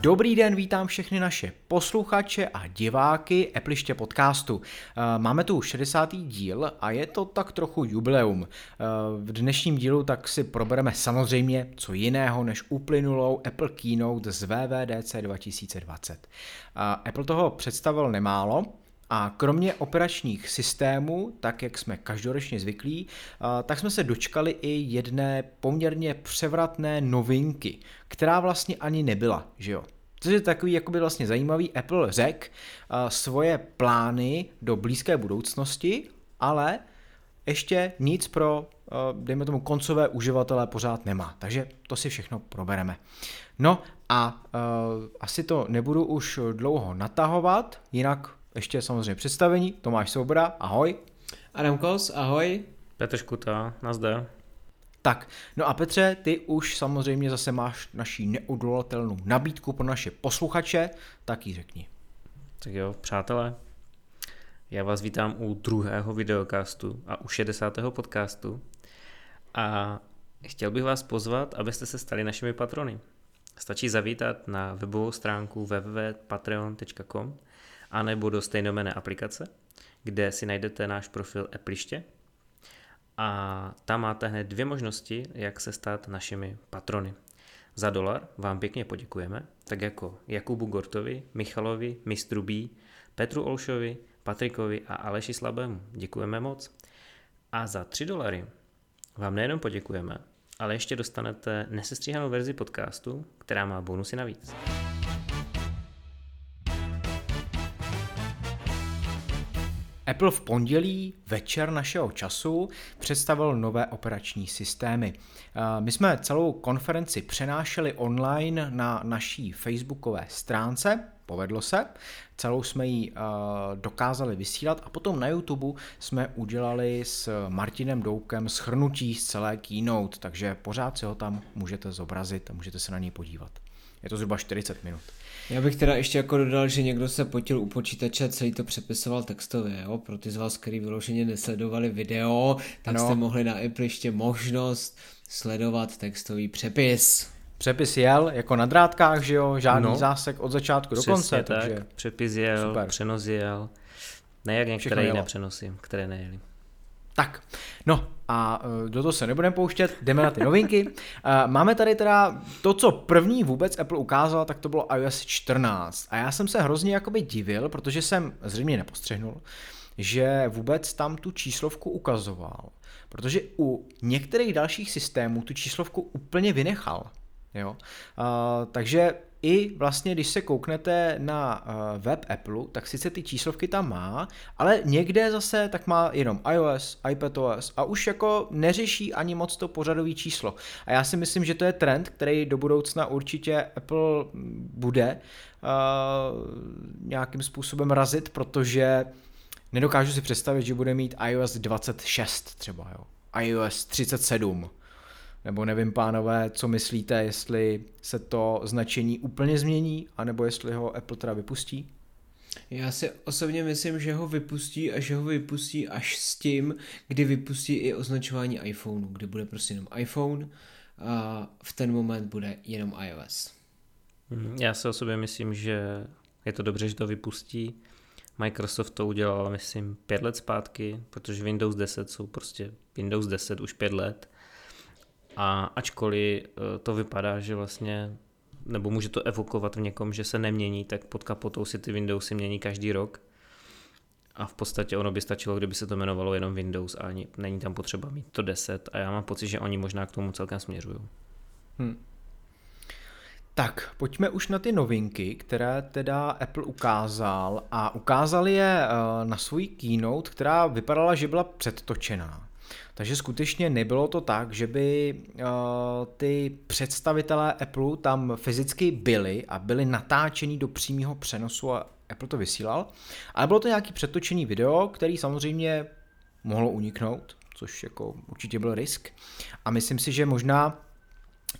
Dobrý den, vítám všechny naše posluchače a diváky Epliště podcastu. Eh, máme tu 60. díl a je to tak trochu jubileum. Eh, v dnešním dílu tak si probereme samozřejmě co jiného než uplynulou Apple Keynote z VVDC 2020. Apple toho představil nemálo, a kromě operačních systémů, tak jak jsme každoročně zvyklí, tak jsme se dočkali i jedné poměrně převratné novinky, která vlastně ani nebyla, že jo. Což je takový jakoby vlastně zajímavý, Apple řekl svoje plány do blízké budoucnosti, ale ještě nic pro, dejme tomu, koncové uživatele pořád nemá. Takže to si všechno probereme. No a uh, asi to nebudu už dlouho natahovat, jinak ještě samozřejmě představení. Tomáš Soubra, ahoj. Adam Kos, ahoj. Petr Škuta, nazdar. Tak, no a Petře, ty už samozřejmě zase máš naší neodolatelnou nabídku pro naše posluchače, tak ji řekni. Tak jo, přátelé, já vás vítám u druhého videokastu a u 60. podcastu a chtěl bych vás pozvat, abyste se stali našimi patrony. Stačí zavítat na webovou stránku www.patreon.com anebo do stejnomené aplikace, kde si najdete náš profil Appliště a tam máte hned dvě možnosti, jak se stát našimi patrony. Za dolar vám pěkně poděkujeme, tak jako Jakubu Gortovi, Michalovi, Mistru B, Petru Olšovi, Patrikovi a Aleši Slabému. Děkujeme moc. A za 3 dolary vám nejenom poděkujeme, ale ještě dostanete nesestříhanou verzi podcastu, která má bonusy navíc. Apple v pondělí večer našeho času představil nové operační systémy. My jsme celou konferenci přenášeli online na naší facebookové stránce, povedlo se, celou jsme ji dokázali vysílat a potom na YouTube jsme udělali s Martinem Doukem schrnutí z celé keynote, takže pořád si ho tam můžete zobrazit a můžete se na něj podívat. Je to zhruba 40 minut. Já bych teda ještě jako dodal, že někdo se potil u počítače a celý to přepisoval textově, jo? Pro ty z vás, kteří vyloženě nesledovali video, tak no. jste mohli na Apple ještě možnost sledovat textový přepis. Přepis jel jako na drátkách, že jo, žádný no. zásek od začátku do konce. Tak. Takže... Přepis jel, Super. přenos jel, ne jak některé jiné přenosy, které nejeli. Tak, no a e, do toho se nebudeme pouštět, jdeme na ty novinky. E, máme tady teda to, co první vůbec Apple ukázal, tak to bylo iOS 14. A já jsem se hrozně jakoby divil, protože jsem zřejmě nepostřehnul, že vůbec tam tu číslovku ukazoval. Protože u některých dalších systémů tu číslovku úplně vynechal. Jo? Uh, takže i vlastně, když se kouknete na uh, web Apple, tak sice ty číslovky tam má, ale někde zase tak má jenom iOS, iPadOS a už jako neřeší ani moc to pořadové číslo. A já si myslím, že to je trend, který do budoucna určitě Apple bude uh, nějakým způsobem razit, protože nedokážu si představit, že bude mít iOS 26 třeba, jo. iOS 37 nebo nevím, pánové, co myslíte, jestli se to značení úplně změní, anebo jestli ho Apple teda vypustí? Já si osobně myslím, že ho vypustí a že ho vypustí až s tím, kdy vypustí i označování iPhoneu, kdy bude prostě jenom iPhone a v ten moment bude jenom iOS. Mhm. Já si osobně myslím, že je to dobře, že to vypustí. Microsoft to udělal, myslím, pět let zpátky, protože Windows 10 jsou prostě Windows 10 už pět let a ačkoliv eh, to vypadá, že vlastně, nebo může to evokovat v někom, že se nemění, tak pod kapotou si ty Windowsy mění každý rok. A v podstatě ono by stačilo, kdyby se to jmenovalo jenom Windows a ani, není tam potřeba mít to 10 a já mám pocit, že oni možná k tomu celkem směřují. Hmm. Tak, pojďme už na ty novinky, které teda Apple ukázal a ukázal je eh, na svůj keynote, která vypadala, že byla předtočená. Takže skutečně nebylo to tak, že by uh, ty představitelé Apple tam fyzicky byli a byli natáčení do přímého přenosu a Apple to vysílal, ale bylo to nějaký přetočený video, který samozřejmě mohlo uniknout, což jako určitě byl risk. A myslím si, že možná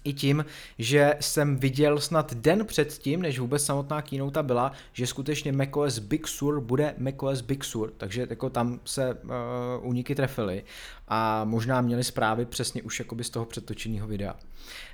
i tím, že jsem viděl snad den před tím, než vůbec samotná keynote byla, že skutečně macOS Big Sur bude macOS Big Sur, takže jako tam se uh, uniky trefily a možná měli zprávy přesně už jakoby z toho předtočeného videa.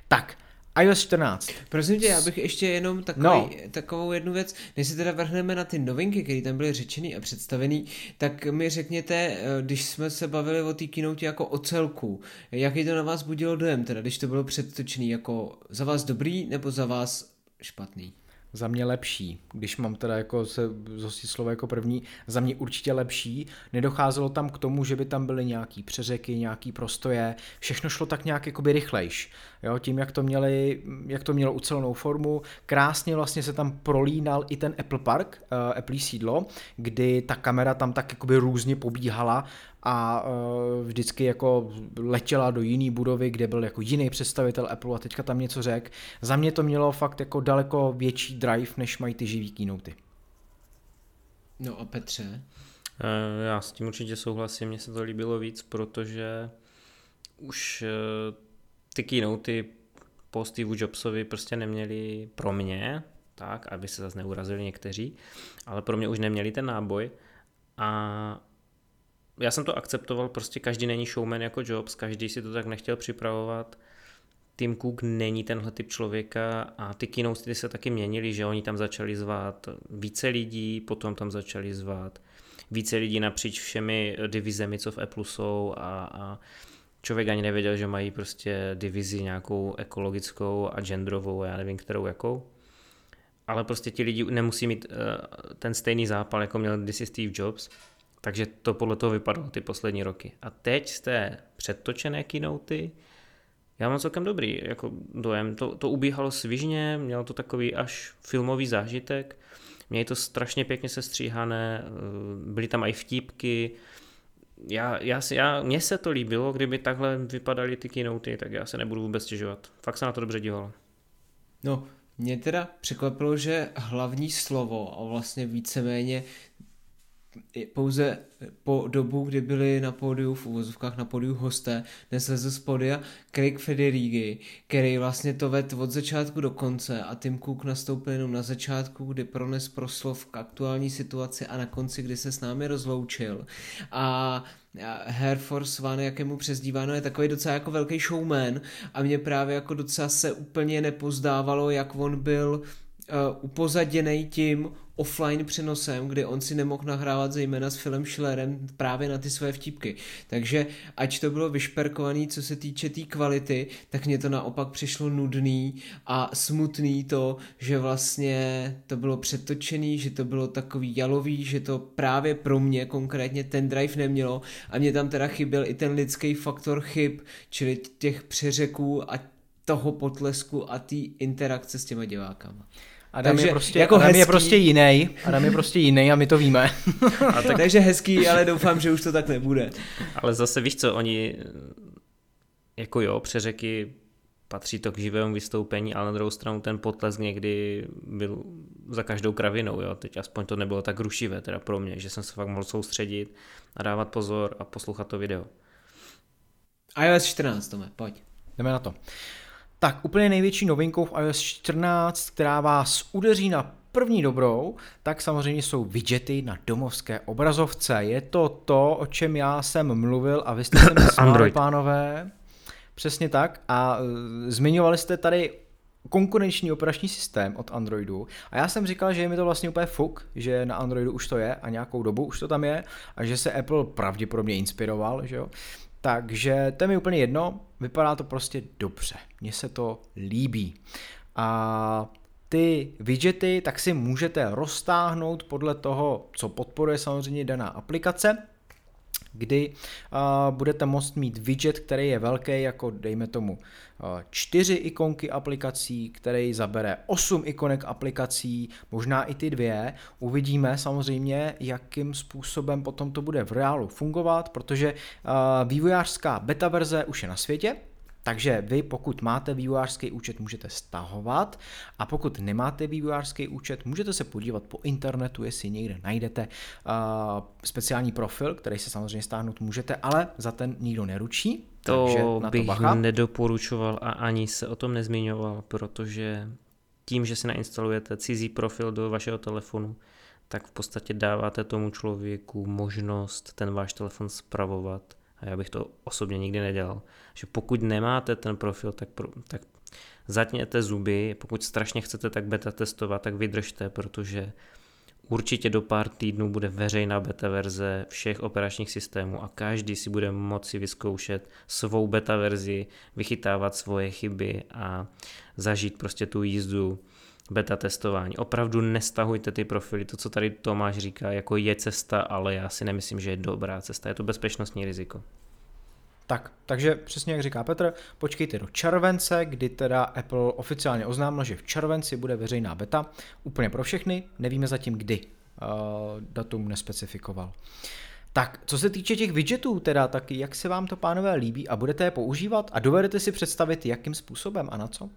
Tak, iOS 14. Prosím tě, já bych ještě jenom takový, No. takovou jednu věc, než se teda vrhneme na ty novinky, které tam byly řečený a představený, tak mi řekněte, eh, když jsme se bavili o té keynote jako o celku, jaký to na vás budilo dojem, teda když to bylo předtočený, jako za vás dobrý nebo za vás špatný? Za mě lepší, když mám teda jako se zhostit slovo jako první, za mě určitě lepší. Nedocházelo tam k tomu, že by tam byly nějaký přeřeky, nějaký prostoje, všechno šlo tak nějak jakoby rychlejš. Jo, tím, jak to, měli, jak to mělo ucelenou formu, krásně vlastně se tam prolínal i ten Apple Park, uh, Apple sídlo, kdy ta kamera tam tak jakoby různě pobíhala a uh, vždycky jako letěla do jiný budovy, kde byl jako jiný představitel Apple a teďka tam něco řek. Za mě to mělo fakt jako daleko větší drive, než mají ty živý keynoty. No a Petře? Eh, Já s tím určitě souhlasím, mně se to líbilo víc, protože už eh, ty keynoty po Steve Jobsovi prostě neměli pro mě, tak, aby se zase neurazili někteří, ale pro mě už neměli ten náboj a já jsem to akceptoval, prostě každý není showman jako Jobs, každý si to tak nechtěl připravovat. Tim Cook není tenhle typ člověka a ty keynotes se taky měnily, že oni tam začali zvát více lidí, potom tam začali zvát více lidí napříč všemi divizemi, co v Apple jsou a, a člověk ani nevěděl, že mají prostě divizi nějakou ekologickou a genderovou, já nevím kterou jakou. Ale prostě ti lidi nemusí mít uh, ten stejný zápal, jako měl kdysi Steve Jobs, takže to podle toho vypadalo ty poslední roky. A teď z té předtočené keynoty, já mám celkem dobrý jako dojem. To, to ubíhalo svižně, mělo to takový až filmový zážitek. Měli to strašně pěkně sestříhané, byly tam i vtípky. Já, já, já, mně se to líbilo, kdyby takhle vypadaly ty keynoty, tak já se nebudu vůbec stěžovat. Fakt se na to dobře dívalo. No, mě teda překvapilo, že hlavní slovo a vlastně víceméně pouze po dobu, kdy byli na pódiu, v uvozovkách na pódiu hosté, neslezl z pódia Craig Federighi, který vlastně to ved od začátku do konce a Tim Cook nastoupil jenom na začátku, kdy prones proslov k aktuální situaci a na konci, kdy se s námi rozloučil. A Air Force One, jak je mu přezdíváno, je takový docela jako velký showman a mě právě jako docela se úplně nepozdávalo, jak on byl uh, upozaděný tím offline přenosem, kdy on si nemohl nahrávat zejména s Philem Schillerem právě na ty své vtipky. Takže ať to bylo vyšperkovaný, co se týče té tý kvality, tak mě to naopak přišlo nudný a smutný to, že vlastně to bylo přetočený, že to bylo takový jalový, že to právě pro mě konkrétně ten drive nemělo a mě tam teda chyběl i ten lidský faktor chyb, čili těch přeřeků a toho potlesku a té interakce s těma divákama. Adam, takže, je, prostě, jako Adam hezký. je prostě jiný. Adam je prostě jiný a my to víme. a tak... takže hezký, ale doufám, že už to tak nebude. Ale zase víš co, oni jako jo, přeřeky patří to k živému vystoupení, ale na druhou stranu ten potlesk někdy byl za každou kravinou, jo. Teď aspoň to nebylo tak rušivé teda pro mě, že jsem se fakt mohl soustředit a dávat pozor a poslouchat to video. iOS 14, Tome, pojď. Jdeme na to. Tak úplně největší novinkou v iOS 14, která vás udeří na první dobrou, tak samozřejmě jsou widgety na domovské obrazovce. Je to to, o čem já jsem mluvil a vy jste se smáli, pánové. Přesně tak. A uh, zmiňovali jste tady konkurenční operační systém od Androidu a já jsem říkal, že je mi to vlastně úplně fuk, že na Androidu už to je a nějakou dobu už to tam je a že se Apple pravděpodobně inspiroval, že jo. Takže to je mi úplně jedno, vypadá to prostě dobře, mně se to líbí. A ty widgety tak si můžete roztáhnout podle toho, co podporuje samozřejmě daná aplikace, kdy uh, budete moct mít widget, který je velký, jako dejme tomu uh, čtyři ikonky aplikací, který zabere osm ikonek aplikací, možná i ty dvě. Uvidíme samozřejmě, jakým způsobem potom to bude v reálu fungovat, protože uh, vývojářská beta verze už je na světě, takže vy, pokud máte vývojářský účet, můžete stahovat a pokud nemáte vývojářský účet, můžete se podívat po internetu, jestli někde najdete uh, speciální profil, který se samozřejmě stáhnout můžete, ale za ten nikdo neručí. To takže na bych to bacha. nedoporučoval a ani se o tom nezmiňoval, protože tím, že si nainstalujete cizí profil do vašeho telefonu, tak v podstatě dáváte tomu člověku možnost ten váš telefon spravovat a já bych to osobně nikdy nedělal. Že pokud nemáte ten profil, tak, pro, tak zatněte zuby, pokud strašně chcete tak beta testovat, tak vydržte, protože určitě do pár týdnů bude veřejná beta verze všech operačních systémů a každý si bude moci vyzkoušet svou beta verzi, vychytávat svoje chyby a zažít prostě tu jízdu beta testování. Opravdu nestahujte ty profily, to, co tady Tomáš říká, jako je cesta, ale já si nemyslím, že je dobrá cesta, je to bezpečnostní riziko. Tak, takže přesně jak říká Petr, počkejte do července, kdy teda Apple oficiálně oznámil, že v červenci bude veřejná beta, úplně pro všechny, nevíme zatím kdy, uh, datum nespecifikoval. Tak, co se týče těch widgetů teda, tak jak se vám to pánové líbí a budete je používat a dovedete si představit, jakým způsobem a na co?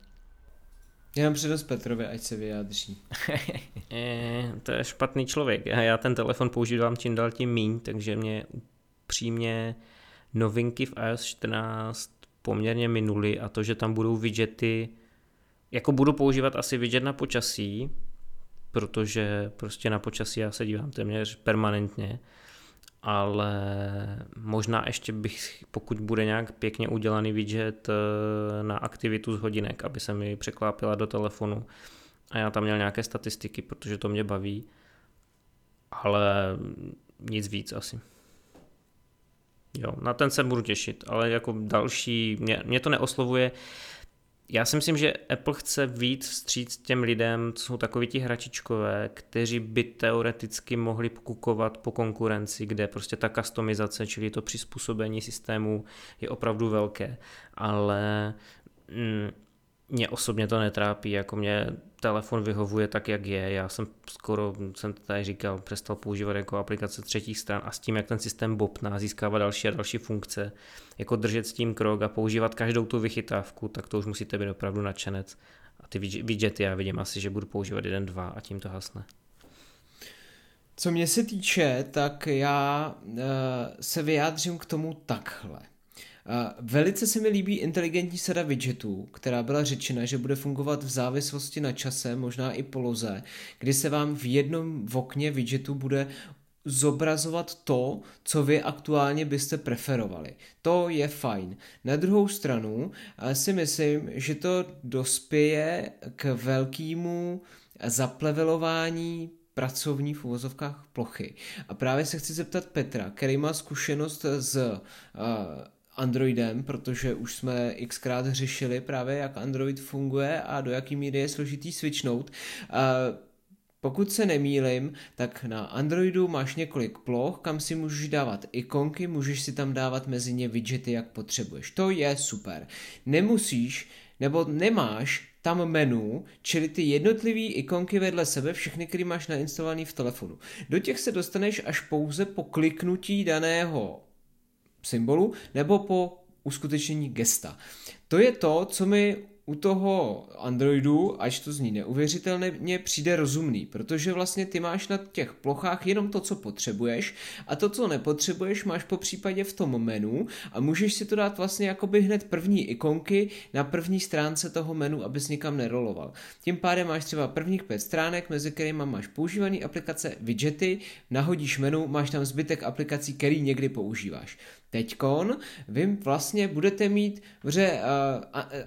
Já mám přednost Petrovi, ať se vyjádří. e, to je špatný člověk. Já ten telefon používám čím dál tím míň, takže mě přímě novinky v iOS 14 poměrně minuly a to, že tam budou widgety, jako budu používat asi widget na počasí, protože prostě na počasí já se dívám téměř permanentně, ale možná ještě bych, pokud bude nějak pěkně udělaný widget eh, na aktivitu z hodinek, aby se mi překlápila do telefonu a já tam měl nějaké statistiky, protože to mě baví, ale nic víc asi. Jo, na ten se budu těšit, ale jako další, mě, mě to neoslovuje. Já si myslím, že Apple chce víc vstříc těm lidem, co jsou takoví ti hračičkové, kteří by teoreticky mohli kukovat po konkurenci, kde prostě ta customizace, čili to přizpůsobení systému je opravdu velké. Ale mm, mě osobně to netrápí, jako mě telefon vyhovuje tak, jak je. Já jsem skoro, jsem to tady říkal, přestal používat jako aplikace třetích stran a s tím, jak ten systém bobná, získává další a další funkce, jako držet s tím krok a používat každou tu vychytávku, tak to už musíte být opravdu nadšenec. A ty widgety já vidím asi, že budu používat jeden, dva a tím to hasne. Co mě se týče, tak já uh, se vyjádřím k tomu takhle. Velice se mi líbí inteligentní sada widgetů, která byla řečena, že bude fungovat v závislosti na čase, možná i poloze, kdy se vám v jednom okně widgetu bude zobrazovat to, co vy aktuálně byste preferovali. To je fajn. Na druhou stranu si myslím, že to dospěje k velkému zaplevelování pracovní v uvozovkách plochy. A právě se chci zeptat Petra, který má zkušenost z uh, Androidem, protože už jsme xkrát řešili právě, jak Android funguje a do jaký míry je složitý switchnout. Pokud se nemýlim, tak na Androidu máš několik ploch, kam si můžeš dávat ikonky, můžeš si tam dávat mezi ně widgety, jak potřebuješ. To je super. Nemusíš nebo nemáš tam menu, čili ty jednotlivé ikonky vedle sebe, všechny, které máš nainstalované v telefonu. Do těch se dostaneš až pouze po kliknutí daného symbolu nebo po uskutečnění gesta. To je to, co mi u toho Androidu, až to zní neuvěřitelně, přijde rozumný, protože vlastně ty máš na těch plochách jenom to, co potřebuješ a to, co nepotřebuješ, máš po případě v tom menu a můžeš si to dát vlastně jakoby hned první ikonky na první stránce toho menu, abys nikam neroloval. Tím pádem máš třeba prvních pět stránek, mezi kterými máš používané aplikace, widgety, nahodíš menu, máš tam zbytek aplikací, který někdy používáš. Teďkon. Vy vlastně budete mít, že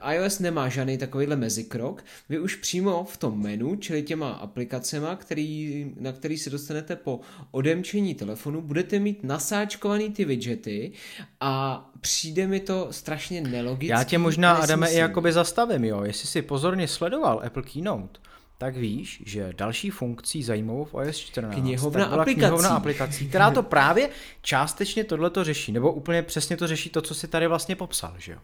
uh, iOS nemá žádný takovýhle mezikrok, vy už přímo v tom menu, čili těma aplikacema, který, na který se dostanete po odemčení telefonu, budete mít nasáčkovaný ty widgety a přijde mi to strašně nelogické. Já tě možná, Adame, i jakoby zastavím, jo, jestli si pozorně sledoval Apple Keynote, tak víš, že další funkcí zajímavou v iOS 14 knihovna tak byla aplikací. knihovna aplikací, která to právě částečně tohle to řeší, nebo úplně přesně to řeší to, co si tady vlastně popsal, že jo?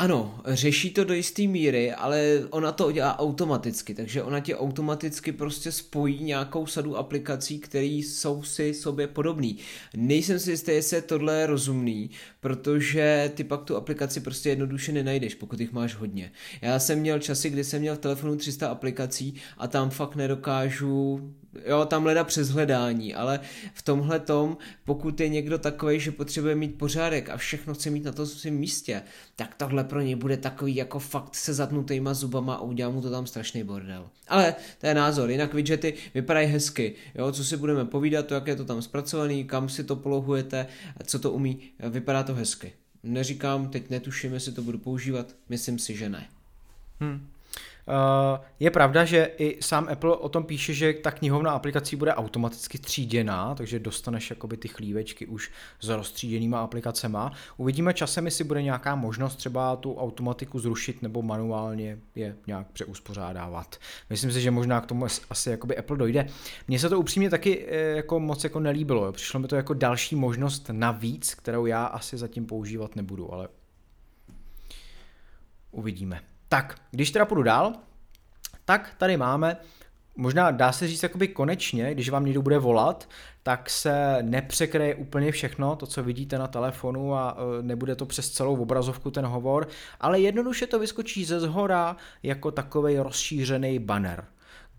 Ano, řeší to do jisté míry, ale ona to dělá automaticky, takže ona ti automaticky prostě spojí nějakou sadu aplikací, které jsou si sobě podobný. Nejsem si jistý, jestli je tohle rozumný, protože ty pak tu aplikaci prostě jednoduše nenajdeš, pokud jich máš hodně. Já jsem měl časy, kdy jsem měl v telefonu 300 aplikací a tam fakt nedokážu jo, tam leda přes hledání, ale v tomhle tom, pokud je někdo takový, že potřebuje mít pořádek a všechno chce mít na tom svém místě, tak tohle pro něj bude takový jako fakt se zatnutýma zubama a udělá mu to tam strašný bordel. Ale to je názor, jinak widgety vypadají hezky, jo, co si budeme povídat, to jak je to tam zpracovaný, kam si to polohujete, co to umí, vypadá to hezky. Neříkám, teď netuším, jestli to budu používat, myslím si, že ne. Hmm. Uh, je pravda, že i sám Apple o tom píše, že ta knihovna aplikací bude automaticky tříděná, takže dostaneš jakoby ty chlívečky už s rozstříděnýma aplikacema. Uvidíme časem, jestli bude nějaká možnost třeba tu automatiku zrušit nebo manuálně je nějak přeuspořádávat. Myslím si, že možná k tomu asi jakoby Apple dojde. Mně se to upřímně taky eh, jako moc jako nelíbilo. Jo. Přišlo mi to jako další možnost navíc, kterou já asi zatím používat nebudu, ale uvidíme. Tak, když teda půjdu dál, tak tady máme, možná dá se říct jakoby konečně, když vám někdo bude volat, tak se nepřekryje úplně všechno, to, co vidíte na telefonu a e, nebude to přes celou obrazovku ten hovor, ale jednoduše to vyskočí ze zhora jako takový rozšířený banner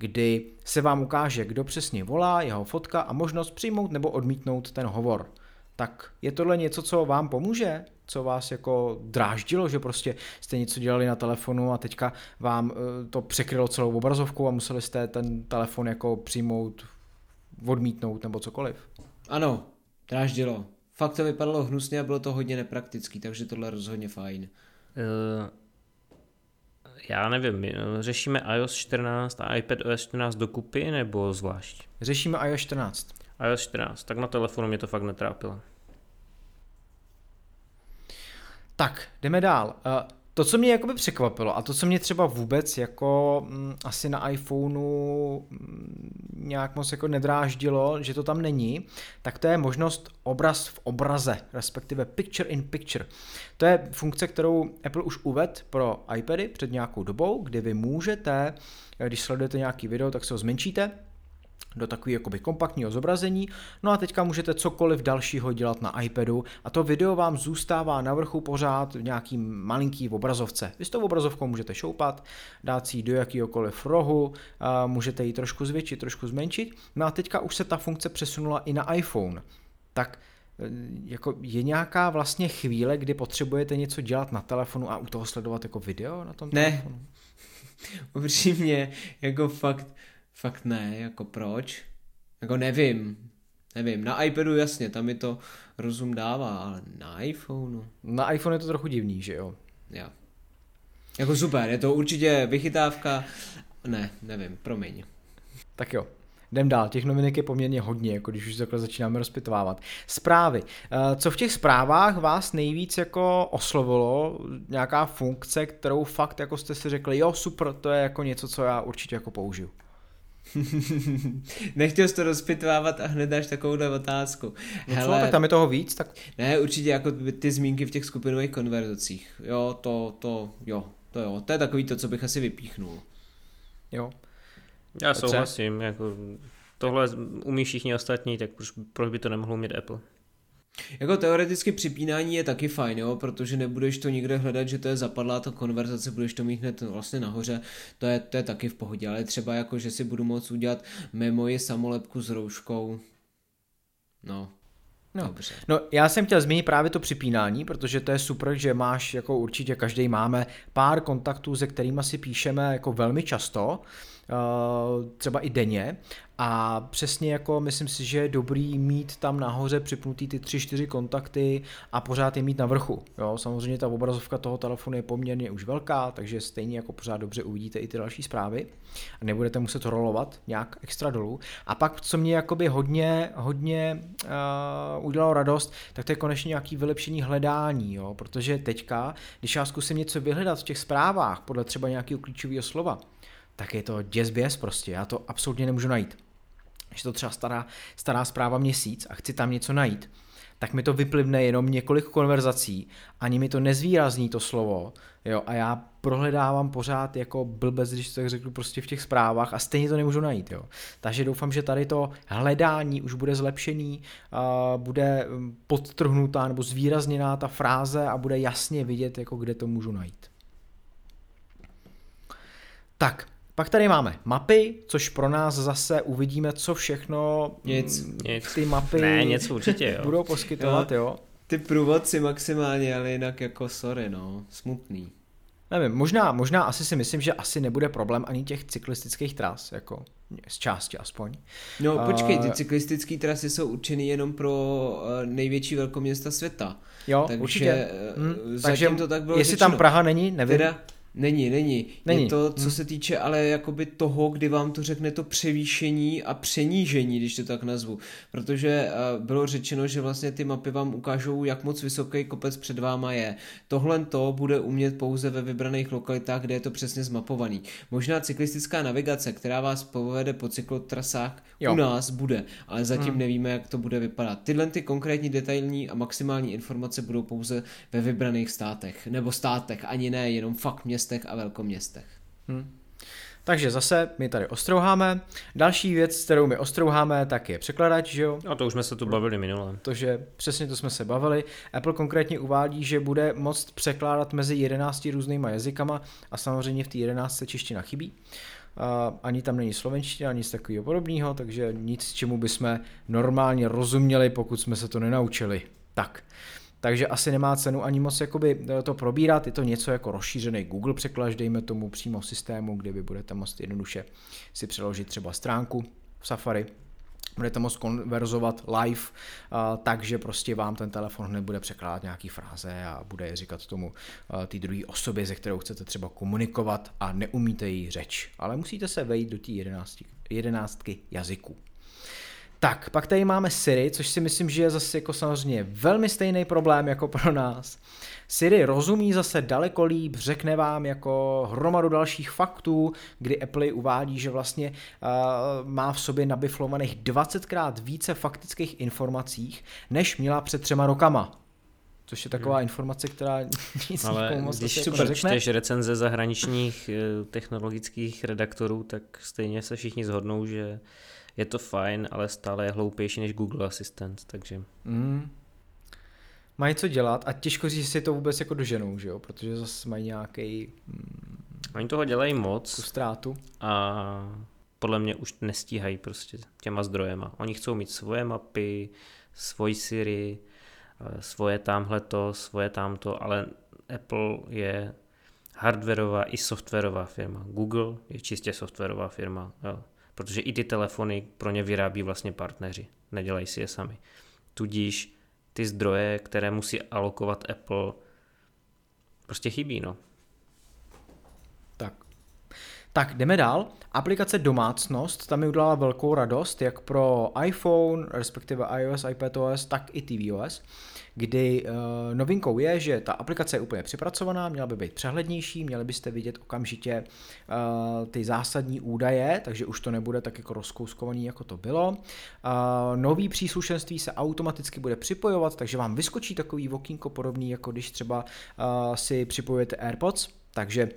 kdy se vám ukáže, kdo přesně volá, jeho fotka a možnost přijmout nebo odmítnout ten hovor. Tak je tohle něco, co vám pomůže? Co vás jako dráždilo, že prostě jste něco dělali na telefonu a teďka vám eh, to překrylo celou obrazovku a museli jste ten telefon jako přijmout, odmítnout nebo cokoliv. Ano, dráždilo. Fakt to vypadalo hnusně a bylo to hodně nepraktický, takže tohle je rozhodně fajn. Uh, já nevím, řešíme iOS 14 a iPad OS 14 dokupy nebo zvlášť? Řešíme iOS 14. iOS 14, tak na telefonu mě to fakt netrápilo. Tak, jdeme dál. Uh, to, co mě jakoby překvapilo a to, co mě třeba vůbec jako mm, asi na iPhoneu mm, nějak moc jako nedráždilo, že to tam není, tak to je možnost obraz v obraze, respektive picture in picture. To je funkce, kterou Apple už uvedl pro iPady před nějakou dobou, kdy vy můžete, když sledujete nějaký video, tak se ho zmenšíte, do takového jakoby kompaktního zobrazení. No a teďka můžete cokoliv dalšího dělat na iPadu a to video vám zůstává na vrchu pořád v nějaký malinký obrazovce. Vy s tou obrazovkou můžete šoupat, dát si ji do jakýhokoliv rohu, můžete ji trošku zvětšit, trošku zmenšit. No a teďka už se ta funkce přesunula i na iPhone. Tak e, jako je nějaká vlastně chvíle, kdy potřebujete něco dělat na telefonu a u toho sledovat jako video na tom ne. telefonu? Upřímně, jako fakt, Fakt ne, jako proč? Jako nevím, nevím, na iPadu jasně, tam mi to rozum dává, ale na iPhoneu? Na iPhone je to trochu divný, že jo? Jo. Jako super, je to určitě vychytávka, ne, nevím, promiň. Tak jo, jdem dál, těch novinek je poměrně hodně, jako když už takhle začínáme rozpitovávat. Zprávy. Eh, co v těch zprávách vás nejvíc jako oslovilo, nějaká funkce, kterou fakt jako jste si řekli, jo super, to je jako něco, co já určitě jako použiju. Nechtěl jsi to rozpitvávat a hned dáš takovouhle otázku. No Hele, co, tak tam je toho víc? Tak... Ne, určitě jako ty zmínky v těch skupinových konverzacích. Jo, to, to, jo, to jo. To je takový to, co bych asi vypíchnul. Jo. Já souhlasím, jako tohle umí všichni ostatní, tak proč, proč by to nemohlo mít Apple? Jako teoreticky připínání je taky fajn, jo, protože nebudeš to nikde hledat, že to je zapadlá ta konverzace, budeš to mít hned vlastně nahoře, to je, to je taky v pohodě, ale třeba jako, že si budu moct udělat memoji samolepku s rouškou, no, No. Dobře. no, já jsem chtěl zmínit právě to připínání, protože to je super, že máš, jako určitě každý máme, pár kontaktů, se kterými si píšeme jako velmi často, třeba i denně a přesně jako myslím si, že je dobrý mít tam nahoře připnutý ty tři, čtyři kontakty a pořád je mít na vrchu. Jo, samozřejmě ta obrazovka toho telefonu je poměrně už velká, takže stejně jako pořád dobře uvidíte i ty další zprávy a nebudete muset rolovat nějak extra dolů. A pak, co mě jakoby hodně, hodně uh, udělalo radost, tak to je konečně nějaký vylepšení hledání, jo, protože teďka, když já zkusím něco vyhledat v těch zprávách podle třeba nějakého klíčového slova, tak je to děsběs prostě, já to absolutně nemůžu najít. Když to třeba stará, stará zpráva měsíc a chci tam něco najít, tak mi to vyplivne jenom několik konverzací, ani mi to nezvýrazní to slovo, jo, a já prohledávám pořád jako blbec, když to tak řeknu, prostě v těch zprávách a stejně to nemůžu najít, jo. Takže doufám, že tady to hledání už bude zlepšený, uh, bude hm, podtrhnutá nebo zvýrazněná ta fráze a bude jasně vidět, jako kde to můžu najít. Tak, pak tady máme mapy, což pro nás zase uvidíme, co všechno nic, nic. ty mapy ne, něco určitě, jo. budou poskytovat, jo. jo. Ty průvodci maximálně, ale jinak jako sorry, no, smutný. Nevím, možná, možná asi si myslím, že asi nebude problém ani těch cyklistických tras, jako z části aspoň. No počkej, ty cyklistické trasy jsou určeny jenom pro uh, největší velkoměsta světa. Jo, takže, určitě. Hmm, takže to tak bylo jestli řečeno. tam Praha není, nevím. Teda, Není, není. Není. Je to, co Hm. se týče ale jakoby toho, kdy vám to řekne to převýšení a přenížení, když to tak nazvu. Protože eh, bylo řečeno, že vlastně ty mapy vám ukážou, jak moc vysoký kopec před váma je. Tohle to bude umět pouze ve vybraných lokalitách, kde je to přesně zmapovaný. Možná cyklistická navigace, která vás povede po cyklotrasách, Jo. u nás bude, ale zatím Hmm. nevíme, jak to bude vypadat. Tyhle ty konkrétní detailní a maximální informace budou pouze ve vybraných státech. Nebo státech, ani ne, jenom fakt městech a velkoměstech. Hm. Takže zase my tady ostrouháme. Další věc, kterou my ostrouháme, tak je překladač, že jo? No to už jsme se tu bavili minule. To, že přesně to jsme se bavili. Apple konkrétně uvádí, že bude moct překládat mezi 11 různýma jazykama a samozřejmě v té 11 čeština chybí. A ani tam není slovenština, nic takového podobného, takže nic, čemu bychom normálně rozuměli, pokud jsme se to nenaučili. Tak. Takže asi nemá cenu ani moc jakoby to probírat, je to něco jako rozšířený Google překlad, dejme tomu přímo systému, kde vy budete moct jednoduše si přeložit třeba stránku v Safari, budete moct konverzovat live, a, takže prostě vám ten telefon nebude překládat nějaký fráze a bude je říkat tomu a, té druhé osobě, ze kterou chcete třeba komunikovat a neumíte její řeč, ale musíte se vejít do té jedenácti, jedenáctky jazyků. Tak, pak tady máme Siri, což si myslím, že je zase jako samozřejmě velmi stejný problém jako pro nás. Siri rozumí zase daleko líp, řekne vám jako hromadu dalších faktů, kdy Apple uvádí, že vlastně uh, má v sobě nabiflovaných 20krát více faktických informacích, než měla před třema rokama. Což je taková hmm. informace, která nic Ale moc když asi jako super neřekne. čteš recenze zahraničních eh, technologických redaktorů, tak stejně se všichni zhodnou, že je to fajn, ale stále je hloupější než Google Assistant, takže Mm. Mají co dělat a těžko říct, jestli to vůbec jako doženou, že jo? Protože zase mají nějaký mm, oni toho dělají tu moc ztrátu. a podle mě už nestíhají prostě těma zdrojema. Oni chcou mít svoje mapy, svoji Siri, eh, svoje tamhleto, svoje tamto, ale Apple je hardwareová i softwarová firma. Google je čistě softwarová firma, jo. Protože i ty telefony pro ně vyrábí vlastně partneři, nedělají si je sami. Tudíž ty zdroje, které musí alokovat Apple, prostě chybí, no. Tak. Jdeme dál. Aplikace Domácnost, tam mi udělala velkou radost, jak pro iPhone, respektive iOS, iPadOS, tak i tvOS, kdy uh, novinkou je, že ta aplikace je úplně připracovaná, měla by být přehlednější, měli byste vidět okamžitě uh, ty zásadní údaje, takže už to nebude tak jako rozkouskovaný, jako to bylo. Uh, nový příslušenství se automaticky bude připojovat, takže vám vyskočí takový okýnko podobný, jako když třeba uh, si připojujete AirPods, takže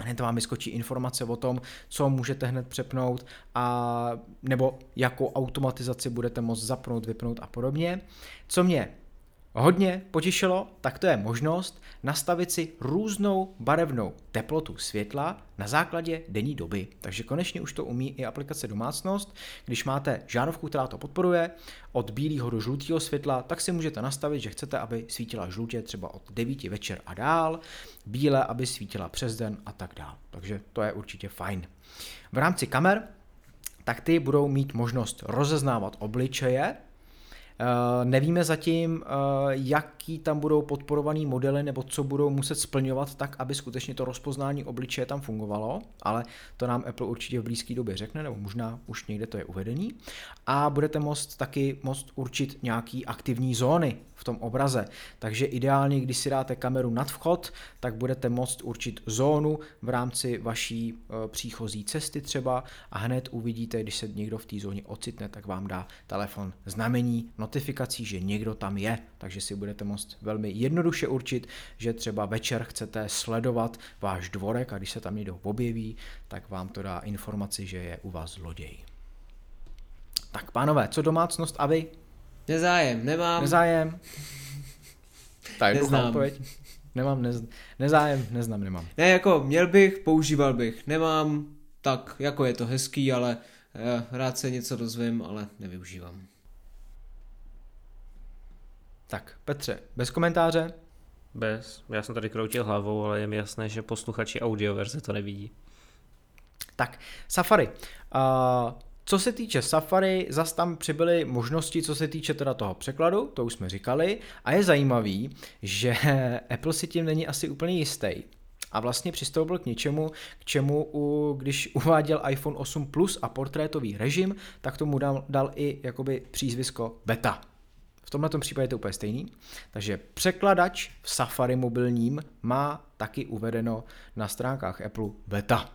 hned vám vyskočí informace o tom, co můžete hned přepnout a nebo jakou automatizaci budete moct zapnout, vypnout a podobně. Co mě hodně potěšilo, tak to je možnost nastavit si různou barevnou teplotu světla na základě denní doby. Takže konečně už to umí i aplikace Domácnost. Když máte žárovku, která to podporuje, od bílého do žlutého světla, tak si můžete nastavit, že chcete, aby svítila žlutě třeba od 9 večer a dál, bílé, aby svítila přes den a tak dál. Takže to je určitě fajn. V rámci kamer, tak ty budou mít možnost rozeznávat obličeje, nevíme zatím, uh, jaký tam budou podporovaný modely nebo co budou muset splňovat tak, aby skutečně to rozpoznání obličeje tam fungovalo, ale to nám Apple určitě v blízké době řekne, nebo možná už někde to je uvedený. A budete moct taky moct určit nějaký aktivní zóny v tom obraze. Takže ideálně, když si dáte kameru nad vchod, tak budete moct určit zónu v rámci vaší uh, příchozí cesty třeba a hned uvidíte, když se někdo v té zóně ocitne, tak vám dá telefon znamení notifikací, že někdo tam je, takže si budete moct velmi jednoduše určit, že třeba večer chcete sledovat váš dvorek a když se tam někdo objeví, tak vám to dá informaci, že je u vás zloděj. Tak pánové, co domácnost a vy? Nezájem, nemám. Nezájem? Tak Neznám. odpověď. Nemám, nez, nezájem, neznám, nemám. Ne, jako měl bych, používal bych. Nemám, tak jako je to hezký, ale eh, rád se něco dozvím, ale nevyužívám. Tak, Petře, bez komentáře? Bez. Já jsem tady kroutil hlavou, ale je mi jasné, že posluchači audioverze to nevidí. Tak, Safari. Uh, co se týče Safari, zas tam přibyly možnosti, co se týče teda toho překladu, to už jsme říkali, a je zajímavý, že Apple si tím není asi úplně jistý. a vlastně přistoupil k něčemu, k čemu, u, když uváděl iPhone 8 Plus a portrétový režim, tak tomu dal, dal i jakoby přízvisko beta. V tomhle případě je to úplně stejný. Takže překladač v Safari mobilním má taky uvedeno na stránkách Apple beta.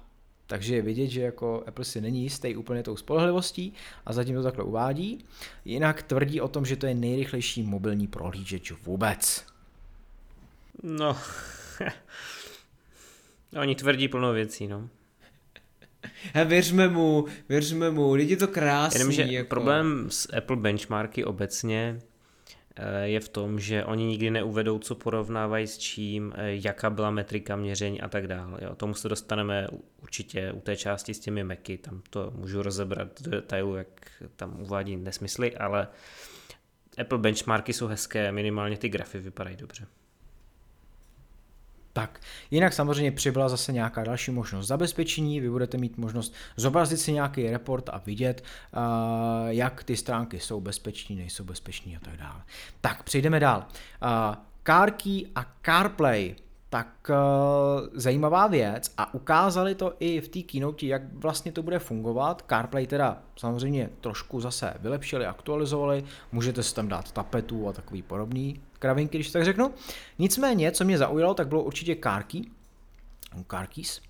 Takže je vidět, že jako Apple si není jistý úplně tou spolehlivostí a zatím to takhle uvádí. Jinak tvrdí o tom, že to je nejrychlejší mobilní prohlížeč vůbec. No, oni tvrdí plno věcí, no. He, věřme mu, věřme mu, lidi to krásný. Jenomže jako... problém s Apple benchmarky obecně je v tom, že oni nikdy neuvedou, co porovnávají s čím, eh, jaká byla metrika měření a tak dále. Jo. Tomu se dostaneme určitě u té části s těmi Macy, tam to můžu rozebrat do detailu, jak tam uvádí nesmysly, ale Apple benchmarky jsou hezké, minimálně ty grafy vypadají dobře. Tak, jinak samozřejmě přibyla zase nějaká další možnost zabezpečení, vy budete mít možnost zobrazit si nějaký report a vidět, uh, jak ty stránky jsou bezpeční, nejsou bezpeční a tak dále. Tak, přejdeme dál. Uh, CarKey a CarPlay tak uh, zajímavá věc a ukázali to i v té keynote, jak vlastně to bude fungovat. CarPlay teda samozřejmě trošku zase vylepšili, aktualizovali, můžete si tam dát tapetu a takový podobný kravinky, když tak řeknu. Nicméně, co mě zaujalo, tak bylo určitě CarKey, CarKeys,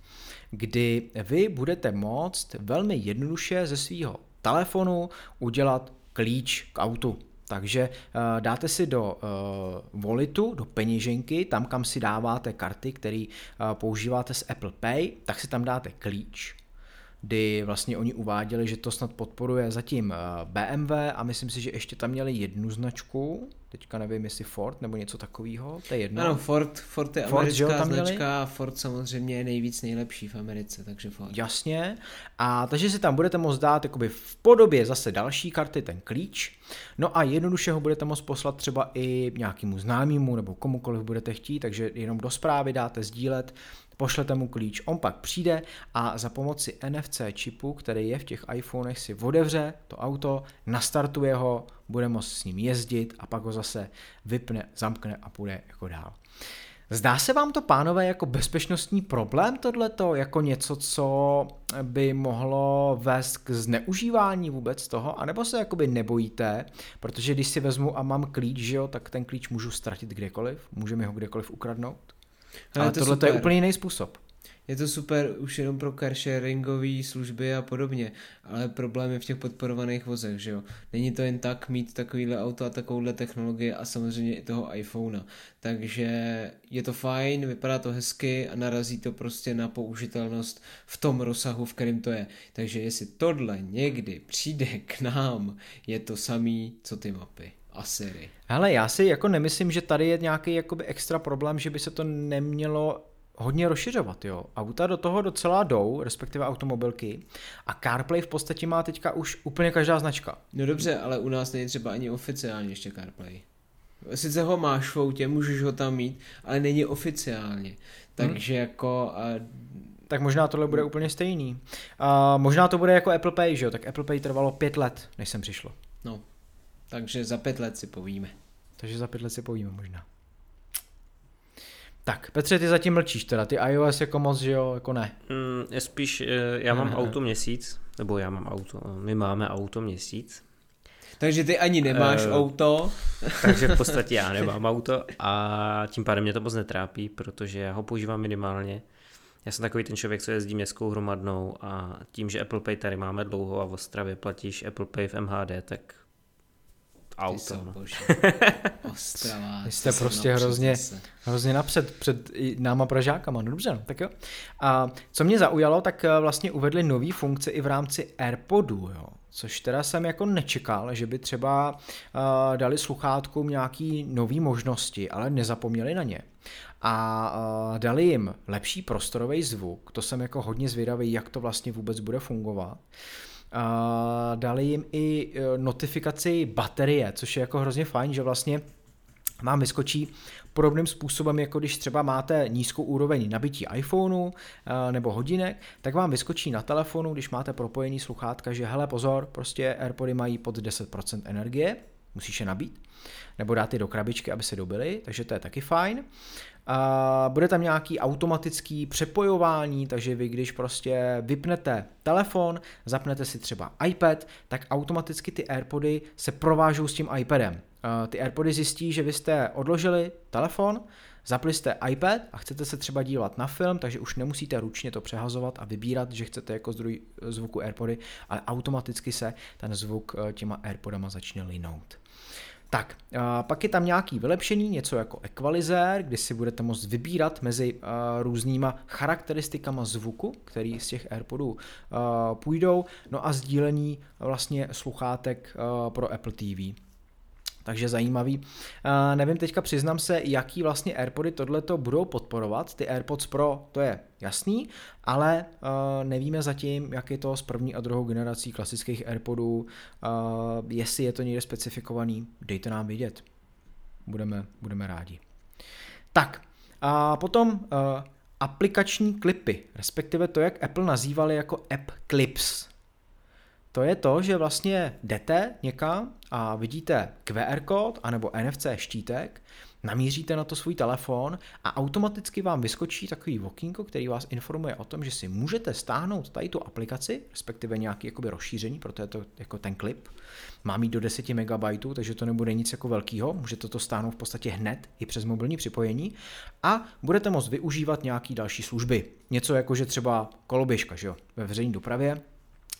kdy vy budete moct velmi jednoduše ze svého telefonu udělat klíč k autu. Takže uh, dáte si do uh, Walletu, do peněženky, tam kam si dáváte karty, které uh, používáte s Apple Pay, tak si tam dáte klíč kdy vlastně oni uváděli, že to snad podporuje zatím BMW a myslím si, že ještě tam měli jednu značku, teďka nevím, jestli Ford nebo něco takového, to je jedno. Ano, Ford, Ford je Ford, americká tam značka a Ford samozřejmě je nejvíc nejlepší v Americe, takže Ford. Jasně, a takže si tam budete moct dát jakoby v podobě zase další karty ten klíč, no a jednoduše ho budete moct poslat třeba i nějakému známému nebo komukoliv budete chtít, takže jenom do zprávy dáte sdílet, pošlete mu klíč, on pak přijde a za pomoci NFC čipu, který je v těch iPhonech, si odevře to auto, nastartuje ho, bude moct s ním jezdit a pak ho zase vypne, zamkne a půjde jako dál. Zdá se vám to, pánové, jako bezpečnostní problém tohleto, jako něco, co by mohlo vést k zneužívání vůbec toho, anebo se jakoby nebojíte, protože když si vezmu a mám klíč, že jo, tak ten klíč můžu ztratit kdekoliv, může mi ho kdekoliv ukradnout? Ale, Ale to tohle super. je úplně jiný způsob. Je to super už jenom pro carsharingové služby a podobně, ale problém je v těch podporovaných vozech, že jo. Není to jen tak mít takovýhle auto a takovouhle technologie a samozřejmě i toho iPhonea. Takže je to fajn, vypadá to hezky a narazí to prostě na použitelnost v tom rozsahu, v kterém to je. Takže jestli tohle někdy přijde k nám, je to samý, co ty mapy a Siri. Hele, já si jako nemyslím, že tady je nějaký jakoby extra problém, že by se to nemělo hodně rozšiřovat, jo. Auta do toho docela jdou, respektive automobilky. A CarPlay v podstatě má teďka už úplně každá značka. No dobře, ale u nás není třeba ani oficiálně ještě CarPlay. Sice ho máš v autě, můžeš ho tam mít, ale není oficiálně. Takže hmm. jako... A... Tak možná tohle bude úplně stejný. A možná to bude jako Apple Pay, že jo? Tak Apple Pay trvalo pět let, než sem přišlo. No, takže za pět let si povíme. Takže za pět let si povíme možná. Tak, Petře, ty zatím mlčíš teda, ty iOS jako moc, že jo, jako ne. Mm, je spíš, eh, já mám auto měsíc, nebo já mám auto, my máme auto měsíc. Takže ty ani nemáš uh, auto. takže v podstatě já nemám auto a tím pádem mě to moc netrápí, protože já ho používám minimálně. Já jsem takový ten člověk, co jezdí městskou hromadnou a tím, že Apple Pay tady máme dlouho a v Ostravě platíš Apple Pay v MHD, tak auto. No. Ostrava. Vy jste prostě hrozně, hrozně napřed před náma Pražákama. No dobře, no, tak jo. A co mě zaujalo, tak eh, vlastně uvedli nový funkce i v rámci AirPodu, jo. Což teda jsem jako nečekal, že by třeba uh, dali sluchátkům nějaký nový možnosti, ale nezapomněli na ně. A uh, dali jim lepší prostorový zvuk, to jsem jako hodně zvědavý, jak to vlastně vůbec bude fungovat. Uh, dali jim i e, notifikaci baterie, což je jako hrozně fajn, že vlastně vám vyskočí podobným způsobem, jako když třeba máte nízkou úroveň nabití iPhoneu e, nebo hodinek, tak vám vyskočí na telefonu, když máte propojený sluchátka, že hele pozor, prostě AirPody mají pod 10% energie, musíš je nabít, nebo dát je do krabičky, aby se dobily, takže to je taky fajn. Bude tam nějaký automatický přepojování, takže vy když prostě vypnete telefon, zapnete si třeba iPad, tak automaticky ty AirPody se provážou s tím iPadem. Ty AirPody zjistí, že vy jste odložili telefon, Zapli jste iPad a chcete se třeba dívat na film, takže už nemusíte ručně to přehazovat a vybírat, že chcete jako zdroj zvuku AirPody, ale automaticky se ten zvuk eh, těma AirPodama začne linout. Tak, pak je tam nějaký vylepšení, něco jako equalizer, kdy si budete moct vybírat mezi různýma charakteristikama zvuku, který z těch AirPodů půjdou, no a sdílení vlastně sluchátek pro Apple TV takže zajímavý. Uh, nevím, teďka přiznám se, jaký vlastně AirPody tohleto budou podporovat. Ty AirPods Pro, to je jasný, ale uh, nevíme zatím, jak je to s první a druhou generací klasických AirPodů, uh, jestli je to někde specifikovaný, dejte nám vědět. Budeme, budeme rádi. Tak, a potom uh, aplikační klipy, respektive to, jak Apple nazývali jako App Clips to je to, že vlastně jdete někam a vidíte QR kód anebo NFC štítek, namíříte na to svůj telefon a automaticky vám vyskočí takový okýnko, který vás informuje o tom, že si můžete stáhnout tady tu aplikaci, respektive nějaký jakoby rozšíření, proto je to jako ten klip. Má mít do 10 MB, takže to nebude nic jako velkého, můžete to stáhnout v podstatě hned i přes mobilní připojení a budete moct využívat nějaký další služby. Něco jako, že třeba koloběžka, že jo, ve veřejné dopravě,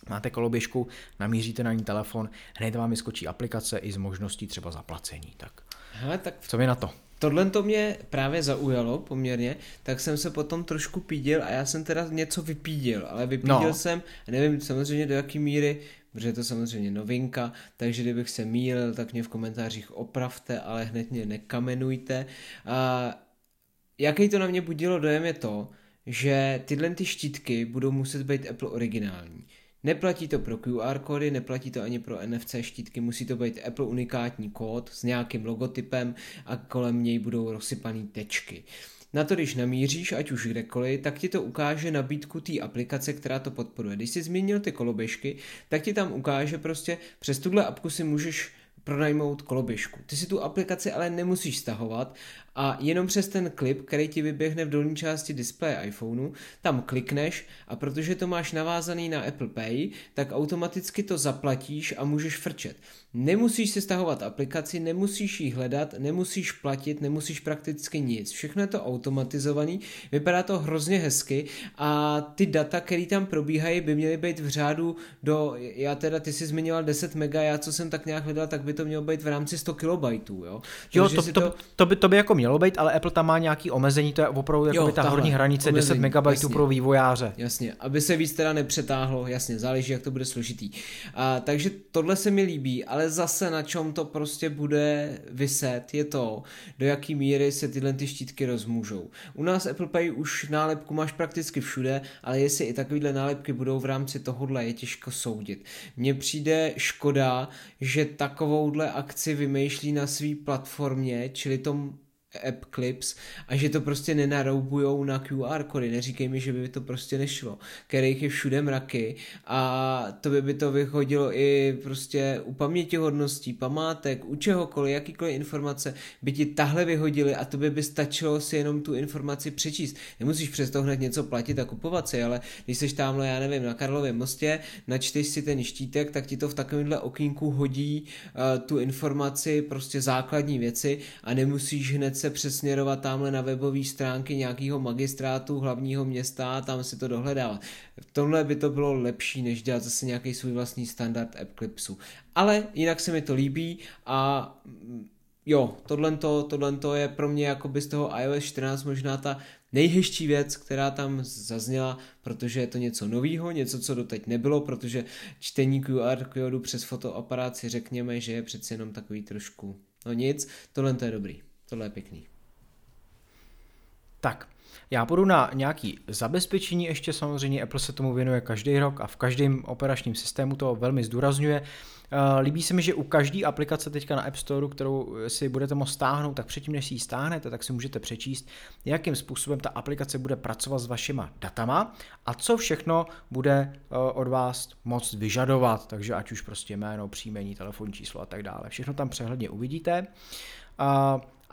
máte koloběžku, namíříte na ní telefon, hned vám vyskočí aplikace i s možností třeba zaplacení. Tak, Hele, tak co vy na to? Tohle to mě právě zaujalo poměrně, tak jsem se potom trošku pídil a já jsem teda něco vypídil, ale vypídil no. jsem, nevím samozřejmě do jaký míry, protože je to samozřejmě novinka, takže kdybych se mýlil, tak mě v komentářích opravte, ale hned mě nekamenujte. A jaký to na mě budilo dojem je to, že tyhle ty štítky budou muset být Apple originální. Neplatí to pro QR kódy, neplatí to ani pro NFC štítky, musí to být Apple unikátní kód s nějakým logotypem a kolem něj budou rozsypané tečky. Na to, když namíříš, ať už kdekoliv, tak ti to ukáže nabídku té aplikace, která to podporuje. Když jsi zmínil ty koloběžky, tak ti tam ukáže prostě, přes tuhle apku si můžeš pronajmout koloběžku. Ty si tu aplikaci ale nemusíš stahovat a jenom přes ten klip, který ti vyběhne v dolní části displeje iPhoneu, tam klikneš a protože to máš navázaný na Apple Pay, tak automaticky to zaplatíš a můžeš frčet. Nemusíš si stahovat aplikaci, nemusíš ji hledat, nemusíš platit, nemusíš prakticky nic. Všechno je to automatizovaný, vypadá to hrozně hezky a ty data, které tam probíhají, by měly být v řádu do, já teda, ty jsi zmiňoval 10 mega, já co jsem tak nějak hledal, tak by to mělo být v rámci 100 kilobajtů, jo? Jo, to, to, to, to, by, to by jako mělo být, ale Apple tam má nějaký omezení, to je opravdu jako jo, ta tahle, horní hranice omezení, 10 MB jasně, pro vývojáře. Jasně, aby se víc teda nepřetáhlo, jasně, záleží, jak to bude složitý. A, takže tohle se mi líbí, ale zase na čem to prostě bude vyset, je to, do jaký míry se tyhle ty štítky rozmůžou. U nás Apple Pay už nálepku máš prakticky všude, ale jestli i takovýhle nálepky budou v rámci tohohle, je těžko soudit. Mně přijde škoda, že takovouhle akci vymýšlí na své platformě, čili tom app clips a že to prostě nenaroubujou na QR kody. Neříkej mi, že by to prostě nešlo, kterých je všude mraky a to by by to vychodilo i prostě u pamětihodností, památek, u čehokoliv, jakýkoliv informace by ti tahle vyhodili a to by by stačilo si jenom tu informaci přečíst. Nemusíš přes to hned něco platit a kupovat si, ale když seš tamhle, já nevím, na Karlově mostě, načteš si ten štítek, tak ti to v takovémhle okýnku hodí uh, tu informaci, prostě základní věci a nemusíš hned se přesměrovat tamhle na webové stránky nějakého magistrátu hlavního města a tam si to dohledávat. V tomhle by to bylo lepší, než dělat zase nějaký svůj vlastní standard AppClipsu. Ale jinak se mi to líbí a mm, jo, tohle, tohle je pro mě jako by z toho iOS 14 možná ta nejhezčí věc, která tam zazněla, protože je to něco novýho, něco, co doteď nebylo, protože čtení QR kódu přes fotoaparát si řekněme, že je přeci jenom takový trošku, no nic, tohle to je dobrý. Tohle je pěkný. Tak, já půjdu na nějaký zabezpečení, ještě samozřejmě Apple se tomu věnuje každý rok a v každém operačním systému to velmi zdůrazňuje. Eh, líbí se mi, že u každé aplikace teďka na App Store, kterou si budete moct stáhnout, tak předtím, než si ji stáhnete, tak si můžete přečíst, jakým způsobem ta aplikace bude pracovat s vašima datama a co všechno bude eh, od vás moct vyžadovat, takže ať už prostě jméno, příjmení, telefonní číslo a tak dále. Všechno tam přehledně uvidíte.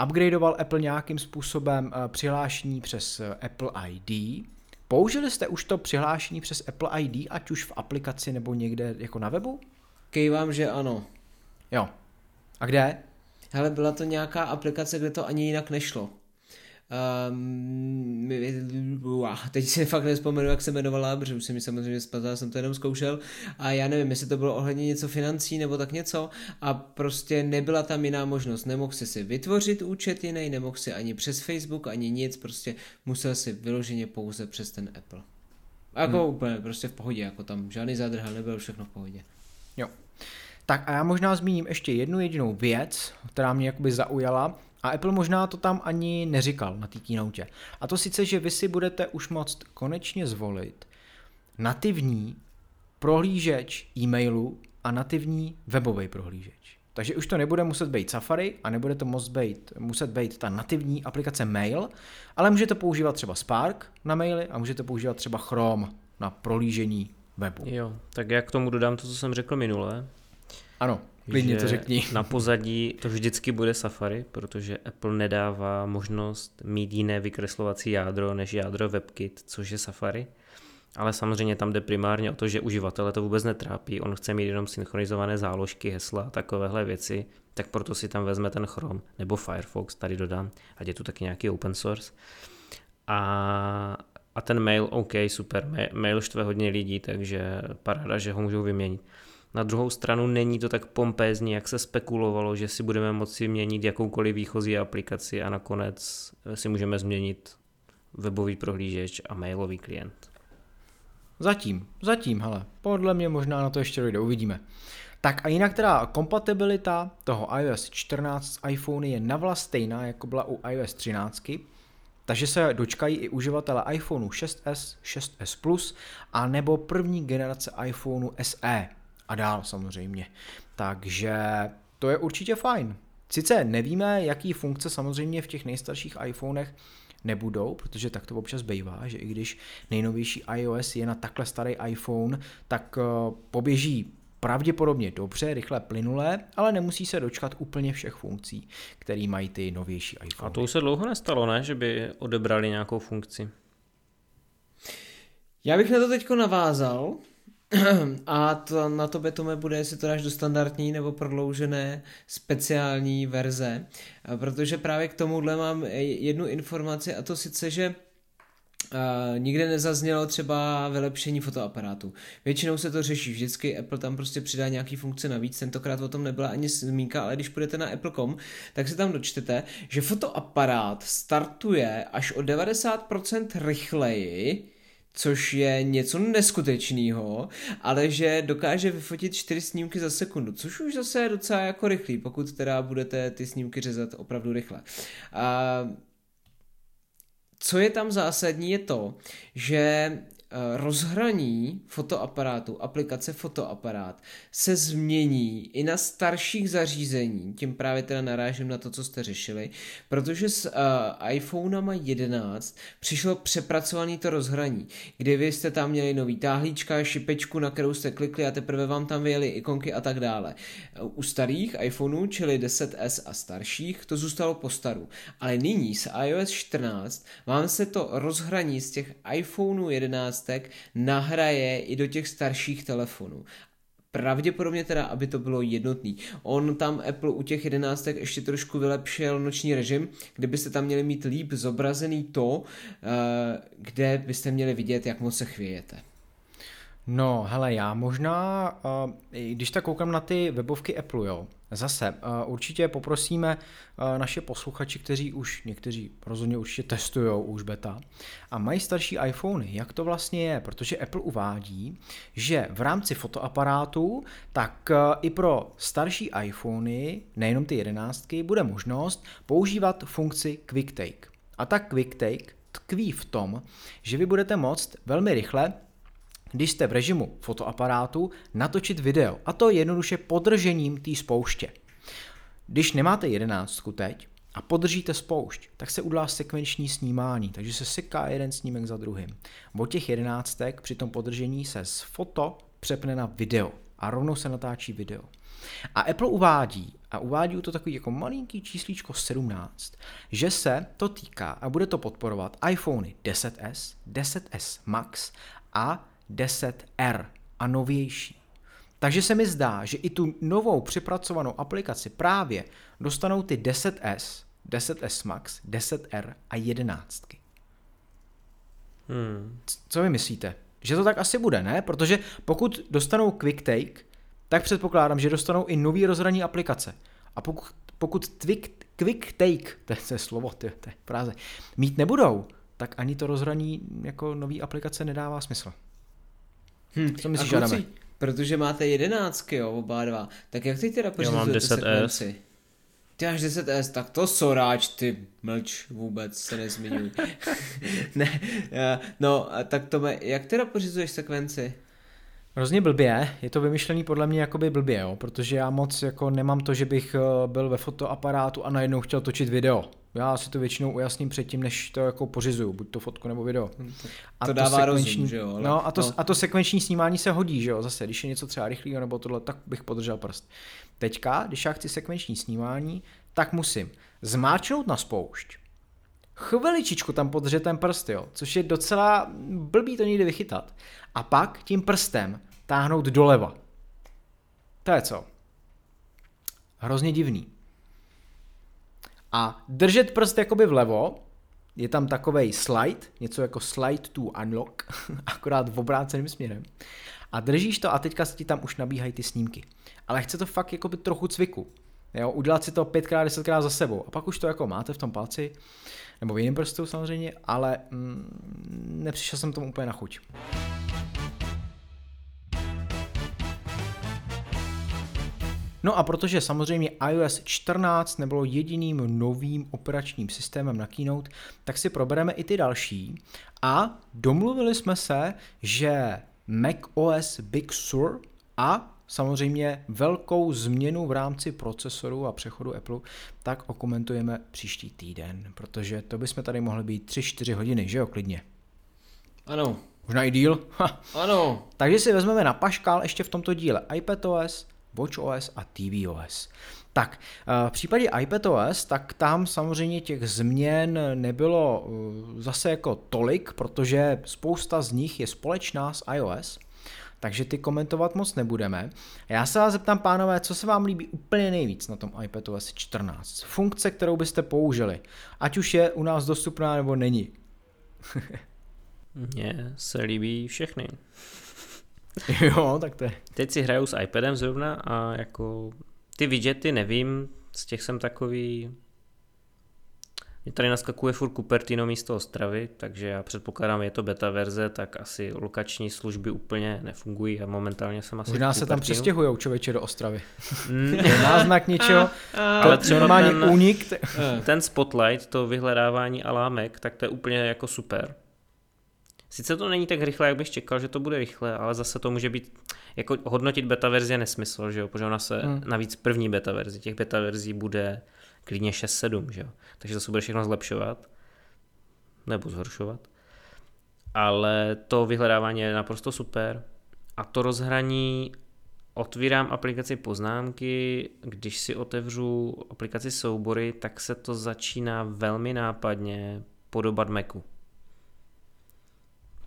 Upgradeoval Apple nějakým způsobem eh, přihlášení přes eh, Apple ID. Použili jste už to přihlášení přes Apple ID, ať už v aplikaci nebo někde jako na webu? Kejvám, že ano. Jo. A kde? Hele, byla to nějaká aplikace, kde to ani jinak nešlo. Um, teď si fakt nespomenu, jak se jmenovala, protože už se mi samozřejmě spadla, jsem to jenom zkoušel a já nevím, jestli to bylo ohledně něco financí nebo tak něco a prostě nebyla tam jiná možnost. Nemohl si si vytvořit účet jiný, nemohl si ani přes Facebook, ani nic, prostě musel si vyloženě pouze přes ten Apple. A jako hmm. úplně prostě v pohodě, jako tam žádný zádrhel nebyl, všechno v pohodě. Jo. Tak a já možná zmíním ještě jednu jedinou věc, která mě jakoby zaujala a Apple možná to tam ani neříkal na té keynote. A to sice, že vy si budete už moct konečně zvolit nativní prohlížeč e-mailu a nativní webový prohlížeč. Takže už to nebude muset být Safari a nebude to muset být, muset být ta nativní aplikace Mail, ale můžete používat třeba Spark na maily a můžete používat třeba Chrome na prolížení webu. Jo, tak já k tomu dodám to, co jsem řekl minule. Ano, klidně to řekni. Na pozadí to vždycky bude Safari, protože Apple nedává možnost mít jiné vykreslovací jádro než jádro WebKit, což je Safari. Ale samozřejmě tam jde primárně o to, že uživatele to vůbec netrápí, on chce mít jenom synchronizované záložky, hesla a takovéhle věci, tak proto si tam vezme ten Chrome nebo Firefox, tady dodám, ať je tu taky nějaký open source. A, a ten mail, OK, super, mail štve hodně lidí, takže paráda, že ho můžou vyměnit. Na druhou stranu není to tak pompézní, jak se spekulovalo, že si budeme moci měnit jakoukoliv výchozí aplikaci a nakonec si můžeme změnit webový prohlížeč a mailový klient. Zatím, zatím, hele, podle mě možná na to ještě dojde, uvidíme. Tak a jinak teda kompatibilita toho iOS 14 s iPhone je navla stejná, jako byla u iOS 13, takže se dočkají i uživatele iPhoneu 6s, 6s Plus a nebo první generace iPhoneu SE a dál samozřejmě. Takže to je určitě fajn. Sice nevíme, jaký funkce samozřejmě v těch nejstarších iPhonech nebudou, protože tak to občas bývá, že i když nejnovější iOS je na takhle starý iPhone, tak eh, poběží pravděpodobně dobře, rychle, plynulé, ale nemusí se dočkat úplně všech funkcí, které mají ty novější iPhone. A to už se dlouho nestalo, ne, že by odebrali nějakou funkci? Já bych na to teďko navázal, a to, na to bude, jestli to dáš do standardní nebo prodloužené speciální verze, protože právě k tomuhle mám jednu informaci a to sice, že Uh, nikde nezaznělo třeba vylepšení fotoaparátu. Většinou se to řeší vždycky, Apple tam prostě přidá nějaký funkce navíc, tentokrát o tom nebyla ani zmínka, ale když půjdete na apple.com, tak se tam dočtete, že fotoaparát startuje až o 90% rychleji, což je něco neskutečného, ale že dokáže vyfotit čtyři snímky za sekundu, což už zase je docela jako rychlý, pokud teda budete ty snímky řezat opravdu rychle. A co je tam zásadní je to, že rozhraní fotoaparátu, aplikace fotoaparát se změní i na starších zařízení, tím právě teda narážím na to, co jste řešili, protože s uh, iPhonema 11 přišlo přepracovaný to rozhraní, kdy vy jste tam měli nový táhlíčka, šipečku, na kterou jste klikli a teprve vám tam vyjeli ikonky a tak dále. U starých iPhoneů, čili 10s a starších, to zůstalo po staru. Ale nyní s iOS 14 vám se to rozhraní z těch iPhoneů 11 jedenáctek nahraje i do těch starších telefonů. Pravděpodobně teda, aby to bylo jednotný. On tam Apple u těch jedenáctek ještě trošku vylepšil noční režim, kde byste tam měli mít líp zobrazený to, eh, kde byste měli vidět, jak moc se chvějete. No, hele, já možná, uh, když tak koukám na ty webovky Apple, jo, zase uh, určitě poprosíme uh, naše posluchači, kteří už, někteří rozhodně určitě testují už beta a mají starší iPhony, jak to vlastně je, protože Apple uvádí, že v rámci fotoaparátu, tak i pro starší iPhony, nejenom ty jedenáctky, bude možnost používat funkci Quick Take. A tak Quick Take tkví v tom, že vy budete moct velmi rychle když jste v režimu fotoaparátu, natočit video. A to jednoduše podržením té spouště. Když nemáte jedenáctku teď a podržíte spoušť, tak se udělá sekvenční snímání, takže se seká jeden snímek za druhým. Od těch jedenáctek při tom podržení se z foto přepne na video a rovnou se natáčí video. A Apple uvádí, a uvádí to takový jako malinký číslíčko 17, že se to týká a bude to podporovat iPhony 10s, 10s Max a 10R a novější. Takže se mi zdá, že i tu novou připracovanou aplikaci právě dostanou ty 10S, 10S Max, 10R a 11. Hmm. Co vy myslíte? Že to tak asi bude, ne? Protože pokud dostanou Quick Take, tak předpokládám, že dostanou i nový rozhraní aplikace. A pokud, pokud quick, quick Take, to je, to je slovo, to je, to je fráze, mít nebudou, tak ani to rozhraní jako nový aplikace nedává smysl. Hm. Co myslíš, Adame? Protože máte jedenáctky, jo, oba dva. Tak jak ty teda pořizujete sekvenci? Ty máš 10S, tak to soráč, ty mlč vůbec se nezmiňuj. ne, eh, no, tak to jak teda pořizuješ sekvenci? Hrozně blbě, je to vymyšlený podle mě jakoby blbě, jo, protože já moc jako nemám to, že bych eh, byl ve fotoaparátu a najednou chtěl točit video. Já si to většinou ujasním předtím, než to jako pořizuju, buď to fotku nebo video. Hm, a to, to dává sekvenční, rozum, že jo? Ale, no, a to, no. a to sekvenční snímání se hodí, že jo, zase, když je něco třeba rychlého nebo tohle, tak bych podržel prst. Teďka, když já chci sekvenční snímání, tak musím zmáčknout na spoušť, chviličičku tam podržet ten prst, jo, což je docela blbý to někdy vychytat. A pak tím prstem táhnout doleva. To je co? Hrozně divný. A držet prst jakoby vlevo, je tam takový slide, něco jako slide to unlock, akorát v obráceným směrem. A držíš to a teďka ti tam už nabíhají ty snímky. Ale chce to fakt jakoby trochu cviku. Jo, udělat si to pětkrát, desetkrát za sebou. A pak už to jako máte v tom palci, nebo v jiném prstu samozřejmě, ale mm, nepřišel jsem tomu úplně na chuť. No a protože samozřejmě iOS 14 nebylo jediným novým operačním systémem na Keynote, tak si probereme i ty další a domluvili jsme se, že macOS Big Sur a samozřejmě velkou změnu v rámci procesoru a přechodu Apple, tak okomentujeme příští týden, protože to bychom tady mohli být 3-4 hodiny, že jo, klidně. Ano. Možná i díl. Ano. Takže si vezmeme na paškál ještě v tomto díle iPadOS, WatchOS a tvOS. Tak, eh, v případě iPadOS, tak tam samozřejmě těch změn nebylo eh, zase jako tolik, protože spousta z nich je společná s iOS, takže ty komentovat moc nebudeme. Já se vás zeptám, pánové, co se vám líbí úplně nejvíc na tom iPadOS 14? Funkce, kterou byste použili, ať už je u nás dostupná nebo není. Mně se líbí všechny. jo, tak to je. Teď si hraju s iPadem zrovna a jako ty widgety nevím, z těch jsem takový mě tady naskakuje furt Cupertino místo Ostravy, takže já předpokládám, je to beta verze, tak asi lokační služby úplně nefungují a momentálně jsem asi Možná se tam přestěhují člověče do Ostravy. Mm. je náznak něčeho, ale třeba ten, únik. ten spotlight, to vyhledávání alámek, tak to je úplně jako super. Sice to není tak rychle, jak bych čekal, že to bude rychle, ale zase to může být, jako hodnotit beta verzi je nesmysl, že jo, protože ona se, hmm. navíc první beta verzi, těch beta verzí bude klidně 6-7, že jo, takže to se bude všechno zlepšovat, nebo zhoršovat. Ale to vyhledávání je naprosto super a to rozhraní otvírám aplikaci poznámky, když si otevřu aplikaci soubory, tak se to začíná velmi nápadně podobat Macu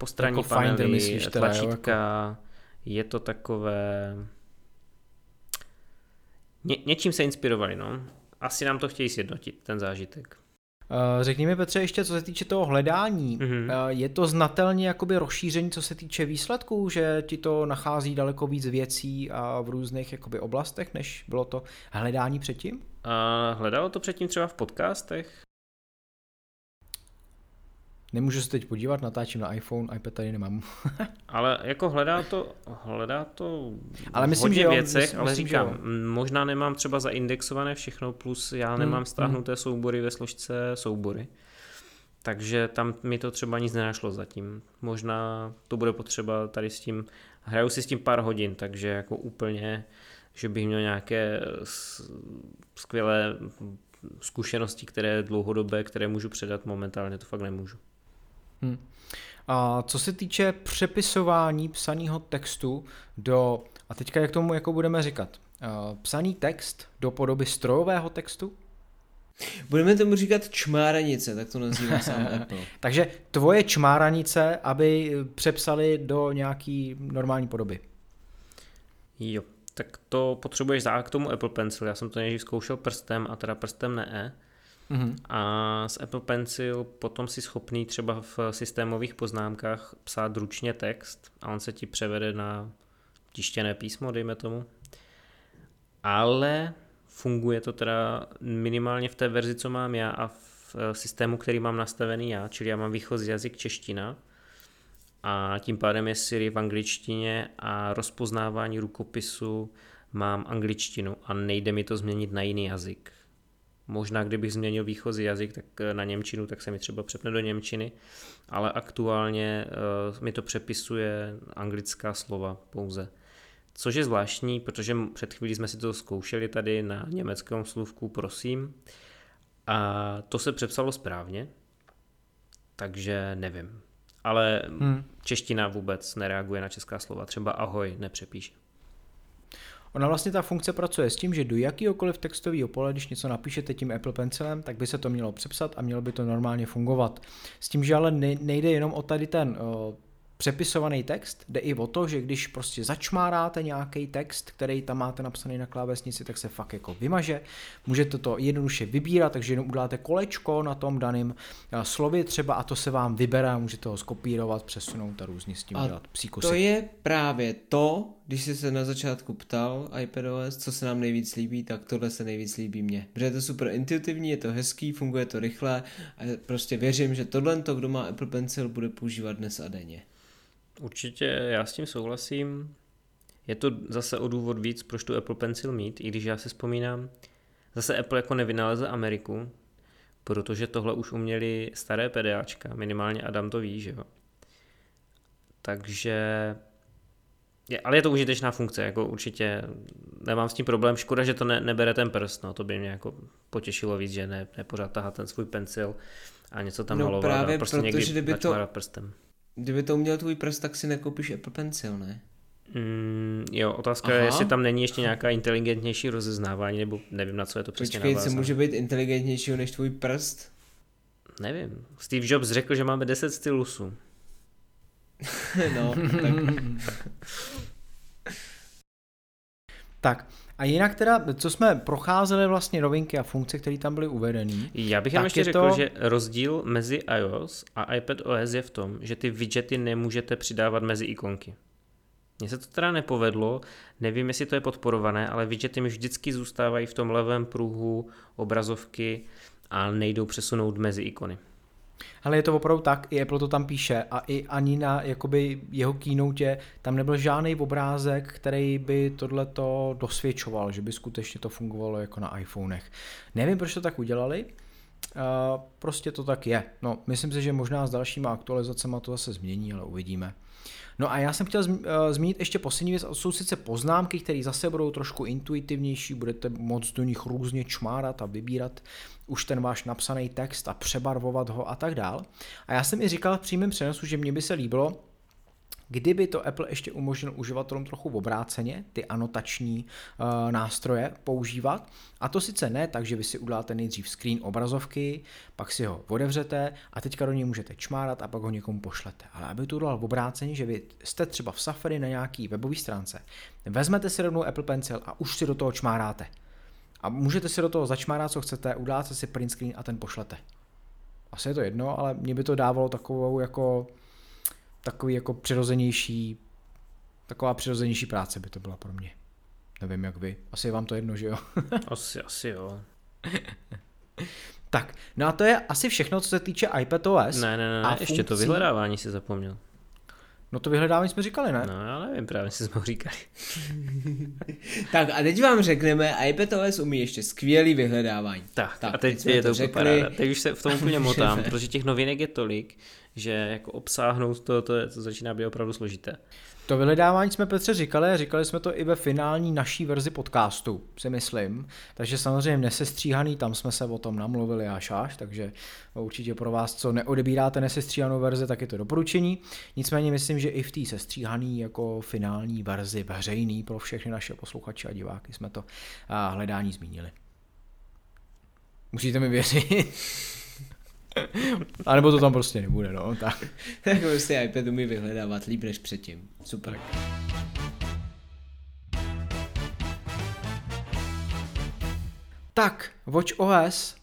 postranní jako panely, Finder, myslíš, teda, tlačítka, jo, jako... je to takové... Ně, něčím se inspirovali, no. Asi nám to chtějí sjednotit, ten zážitek. Uh, řekni mi Petře ještě, co se týče toho hledání, mm-hmm. je to znatelně jakoby rozšíření, co se týče výsledků, že ti to nachází daleko víc věcí a v různých jakoby oblastech, než bylo to hledání předtím? Uh, hledalo to předtím třeba v podcastech, Nemůžu se teď podívat, natáčím na iPhone, iPad tady nemám. ale jako hledá to, hledá to ale myslím, hodně že jo, věcech, myslím, ale myslím, říkám, že možná nemám třeba zaindexované všechno, plus já hmm, nemám hmm. stáhnuté hmm. soubory ve složce soubory. Takže tam mi to třeba nic nenašlo zatím. Možná to bude potřeba tady s tím, hraju si s tím pár hodin, takže jako úplně, že bych měl nějaké skvělé zkušenosti, které dlouhodobé, které můžu předat, momentálně to fakt nemůžu. Hmm. A co se týče přepisování psaného textu do, a teďka jak tomu jako budeme říkat, uh, psaný text do podoby strojového textu? Budeme tomu říkat čmáranice, tak to nazývá sám Apple. Takže tvoje čmáranice, aby přepsali do nějaký normální podoby. Jo, tak to potřebuješ za k tomu Apple Pencil. Já jsem to nejdřív zkoušel prstem a teda prstem ne. Mm-hmm. A s Apple Pencil potom si schopný třeba v systémových poznámkách psát ručně text a on se ti převede na tištěné písmo, dejme tomu. Ale funguje to teda minimálně v té verzi, co mám já a v eh, systému, který mám nastavený já, čili já mám výchozí jazyk čeština a tím pádem je Siri v angličtině a rozpoznávání rukopisu mám angličtinu a nejde mi to změnit na jiný jazyk. Možná kdybych změnil výchozí jazyk tak eh, na Němčinu, tak se mi třeba přepne do Němčiny, ale aktuálně uh, mi to přepisuje anglická slova pouze. Což je zvláštní, protože před chvílí jsme si to zkoušeli tady na německém slůvku prosím a to se přepsalo správně, takže nevím. Ale hmm. čeština vůbec nereaguje na česká slova, třeba ahoj nepřepíše. Ona vlastně ta funkce pracuje s tím, že do jakýhokoliv textového pole, když něco napíšete tím Apple Pencilem, tak by se to mělo přepsat a mělo by to normálně fungovat. S tím, že ale nejde jenom o tady ten přepisovaný text, jde i o to, že když prostě začmáráte nějaký text, který tam máte napsaný na klávesnici, tak se fakt jako vymaže. Můžete to jednoduše vybírat, takže jenom uděláte kolečko na tom daném eh, slově třeba a to se vám vybere můžete ho skopírovat, přesunout a různě s tím a dělat psíkusy. To je právě to, když jsi se na začátku ptal iPadOS, co se nám nejvíc líbí, tak tohle se nejvíc líbí mně. Protože je to super intuitivní, je to hezký, funguje to rychle a prostě věřím, že tohle, kdo má Apple Pencil, bude používat dnes a denně. Určitě já s tím souhlasím. Je to zase o důvod víc, proč tu Apple Pencil mít, i když já si vzpomínám, zase Apple jako nevynalezl Ameriku, protože tohle už uměli staré PDAčka, minimálně Adam to ví, že jo. Takže, je, ale je to užitečná funkce, jako určitě nemám s tím problém, škoda, že to ne, nebere ten prst, no to by mě jako potěšilo víc, že ne, ne pořád tahat ten svůj pencil a něco tam no, malovat právě prostě protože někdy kdyby to, prstem. Kdyby to uměl tvůj prst, tak si nekoupíš Apple Pencil, ne? Mm, jo, otázka Aha. je, jestli tam není ještě nějaká inteligentnější rozeznávání, nebo nevím, na co je to přesně Počkej, co může být inteligentnějšího než tvůj prst? Nevím. Steve Jobs řekl, že máme 10 stylusů. no, tak... tak, a jinak teda, co jsme procházeli vlastně novinky a funkce, které tam byly uvedeny. Já bych jenom ještě řekl, to... že rozdíl mezi iOS a iPadOS je v tom, že ty widgety nemůžete přidávat mezi ikonky. Mně se to teda nepovedlo, nevím, jestli to je podporované, ale widgety mi vždycky zůstávají v tom levém pruhu obrazovky a nejdou přesunout mezi ikony. Ale je to opravdu tak, i Apple to tam píše a i ani na jakoby jeho keynote tam nebyl žádný obrázek, který by tohleto dosvědčoval, že by skutečně to fungovalo jako na iPhonech. Nevím, proč to tak udělali, Uh, prostě to tak je. No, myslím si, že možná s dalšíma aktualizacemi to zase změní, ale uvidíme. No a já jsem chtěl eh, zmínit ještě poslední věc, jsou sice poznámky, které zase budou trošku intuitivnější, budete moct do nich různě čmárat a vybírat už ten váš napsaný text a přebarvovat ho a tak dál. A já jsem i říkal v přímém přenosu, že mně by se líbilo, Kdyby to Apple ještě umožnil uživatelům trochu obráceně ty anotační uh, nástroje používat, a to sice ne tak, že vy si uděláte nejdřív screen obrazovky, pak si ho otevřete a teďka do něj můžete čmárat a pak ho někomu pošlete. Ale aby to udělal obráceně, že vy jste třeba v Safari na nějaký webové stránce, vezmete si rovnou Apple Pencil a už si do toho čmáráte. A můžete si do toho začmárat, co chcete, uděláte si print screen a ten pošlete. Asi je to jedno, ale mě by to dávalo takovou jako takový jako přirozenější, taková přirozenější práce by to byla pro mě. Nevím jak vy. Asi je vám to jedno, že jo? asi, asi jo. tak, no a to je asi všechno, co se týče iPadOS. Ne, ne, ne, a ještě funkcí... to vyhledávání si zapomněl. No to vyhledávání jsme říkali, ne? No já nevím, právě si jsme ho říkali. tak a teď vám řekneme, iPadOS umí ještě skvělý vyhledávání. Tak, tak a teď, teď je to úplně paráda. Teď už se v tom úplně motám, protože těch novinek je tolik, že jako obsáhnout to, to, to začíná být opravdu složité. To vyhledávání jsme Petře říkali, říkali jsme to i ve finální naší verzi podcastu, si myslím. Takže samozřejmě nesestříhaný, tam jsme se o tom namluvili až až, takže určitě pro vás, co neodebíráte nesestříhanou verzi, tak je to doporučení. Nicméně myslím, že i v té sestříhaný jako finální verzi veřejný pro všechny naše posluchače a diváky jsme to hledání zmínili. Musíte mi věřit. A nebo to tam prostě nebude, no. Tak, tak prostě iPad umí vyhledávat líp než předtím. Super. Tak, Watch OS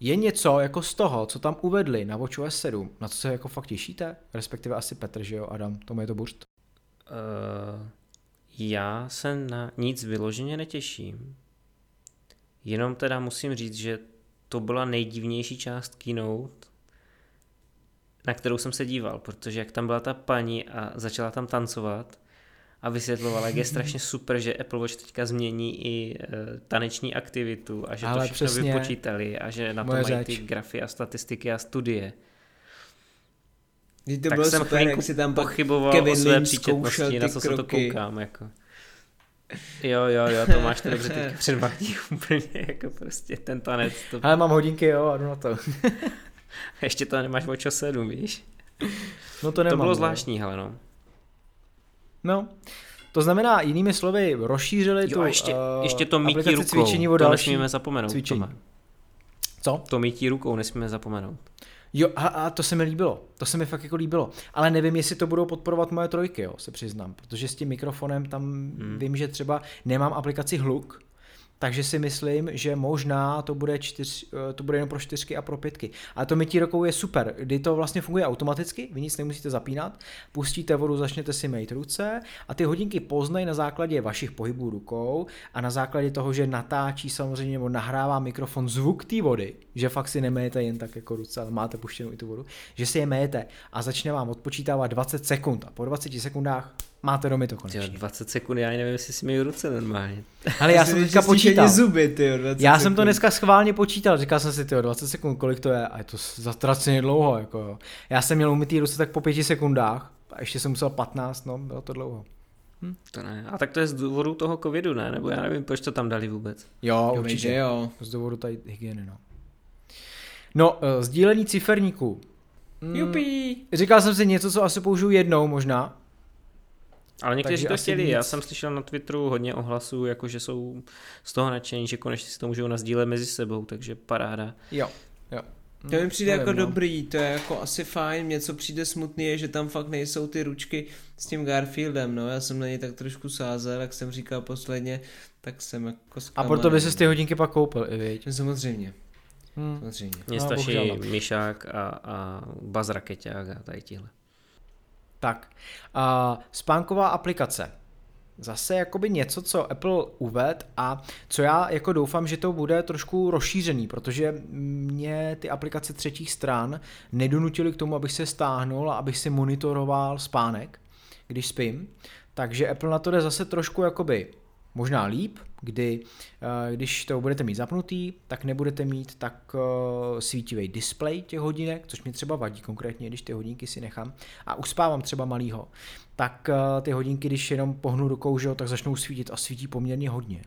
je něco jako z toho, co tam uvedli na Watch OS 7, na co se jako fakt těšíte? Respektive asi Petr, že jo, Adam, tomu je to burst? Uh, já se na nic vyloženě netěším. Jenom teda musím říct, že to byla nejdivnější část keynote, na kterou jsem se díval, protože jak tam byla ta paní a začala tam tancovat a vysvětlovala, jak je strašně super, že Apple Watch teďka změní i e, taneční aktivitu a že Ale to všechno přesně, vypočítali a že na to mají řeč. ty grafy a statistiky a studie. To tak bylo jsem super, jak si tam pochyboval Kevin o své příčetnosti, na co kroky. se to koukám. Jako. Jo, jo, jo, to máš to dobře teď předvádí úplně, jako prostě ten tanec. To... Ale mám hodinky, jo, a jdu na to. Ještě to nemáš o 7, víš? No to nemám. To bylo no. zvláštní, hele no. No, to znamená, jinými slovy, rozšířili jo, tu ještě, uh, ještě to mítí rukou, cvičení o to nesmíme zapomenout. Cvičení. Tome. Co? To mítí rukou nesmíme zapomenout. Jo, a, a to se mi líbilo. To se mi fakt jako líbilo. Ale nevím, jestli to budou podporovat moje trojky, jo, se přiznám. Protože s tím mikrofonem tam hmm. vím, že třeba nemám aplikaci hluk, takže si myslím, že možná to bude, čtyř, eh, to bude jenom pro čtyřky a pro pětky. Ale to mytí rukou je super, kdy to vlastně funguje automaticky, vy nic nemusíte zapínat, pustíte vodu, začnete si mít ruce a ty hodinky poznají na základě vašich pohybů rukou a na základě toho, že natáčí samozřejmě nebo nahrává mikrofon zvuk té vody, že fakt si nemejete jen tak jako ruce, ale máte puštěnou i tu vodu, že si je mejete a začne vám odpočítávat 20 sekund a po 20 sekundách máte domy to konečně. Tyjo, 20 sekund, já nevím, jestli si mi ruce normálně. Ale já jsem teďka počítal. Zuby, tyjo, 20 já sekund. jsem to dneska schválně počítal, říkal jsem si, tyjo, 20 sekund, kolik to je, a je to zatraceně dlouho, jako jo. Já jsem měl umytý ruce tak po 5 sekundách, a ještě jsem musel 15, no, bylo to dlouho. Hm? To ne. A tak to je z důvodu toho covidu, ne? Nebo já nevím, proč to tam dali vůbec. Jo, jo určitě. jo. Z důvodu tady hygieny, no. No, uh, sdílení ciferníků. Mm, Jupi. Říkal jsem si něco, co asi použiju jednou možná, ale někteří to chtěli, nic... já jsem slyšel na Twitteru hodně ohlasů, jako že jsou z toho nadšení, že konečně si to můžou nazdílet mezi sebou, takže paráda. Jo, jo. To mi přijde jako no. dobrý, to je jako asi fajn, něco přijde smutný je, že tam fakt nejsou ty ručky s tím Garfieldem, no já jsem na něj tak trošku sázel, jak jsem říkal posledně, tak jsem jako zklamaný. A proto by si ty hodinky pak koupil, i viď? Samozřejmě. Hmm. Samozřejmě. Mně no, stačí Myšák a, a Baz Rakeťák a tady tihle. Tak, uh, spánková aplikace. Zase jakoby něco, co Apple uved a co já jako doufám, že to bude trošku rozšířený, protože mě ty aplikace třetích stran nedonutily k tomu, abych se stáhnul a abych si monitoroval spánek, když spím. Takže Apple na to jde zase trošku jakoby možná líp, kdy eh, když to budete mít zapnutý, tak nebudete mít tak eh, svítivý display těch hodinek, což mi třeba vadí konkrétně, když ty hodinky si nechám a uspávám třeba malýho, tak eh, ty hodinky, když jenom pohnu rukou, že jo, tak začnou svítit a svítí poměrně hodně.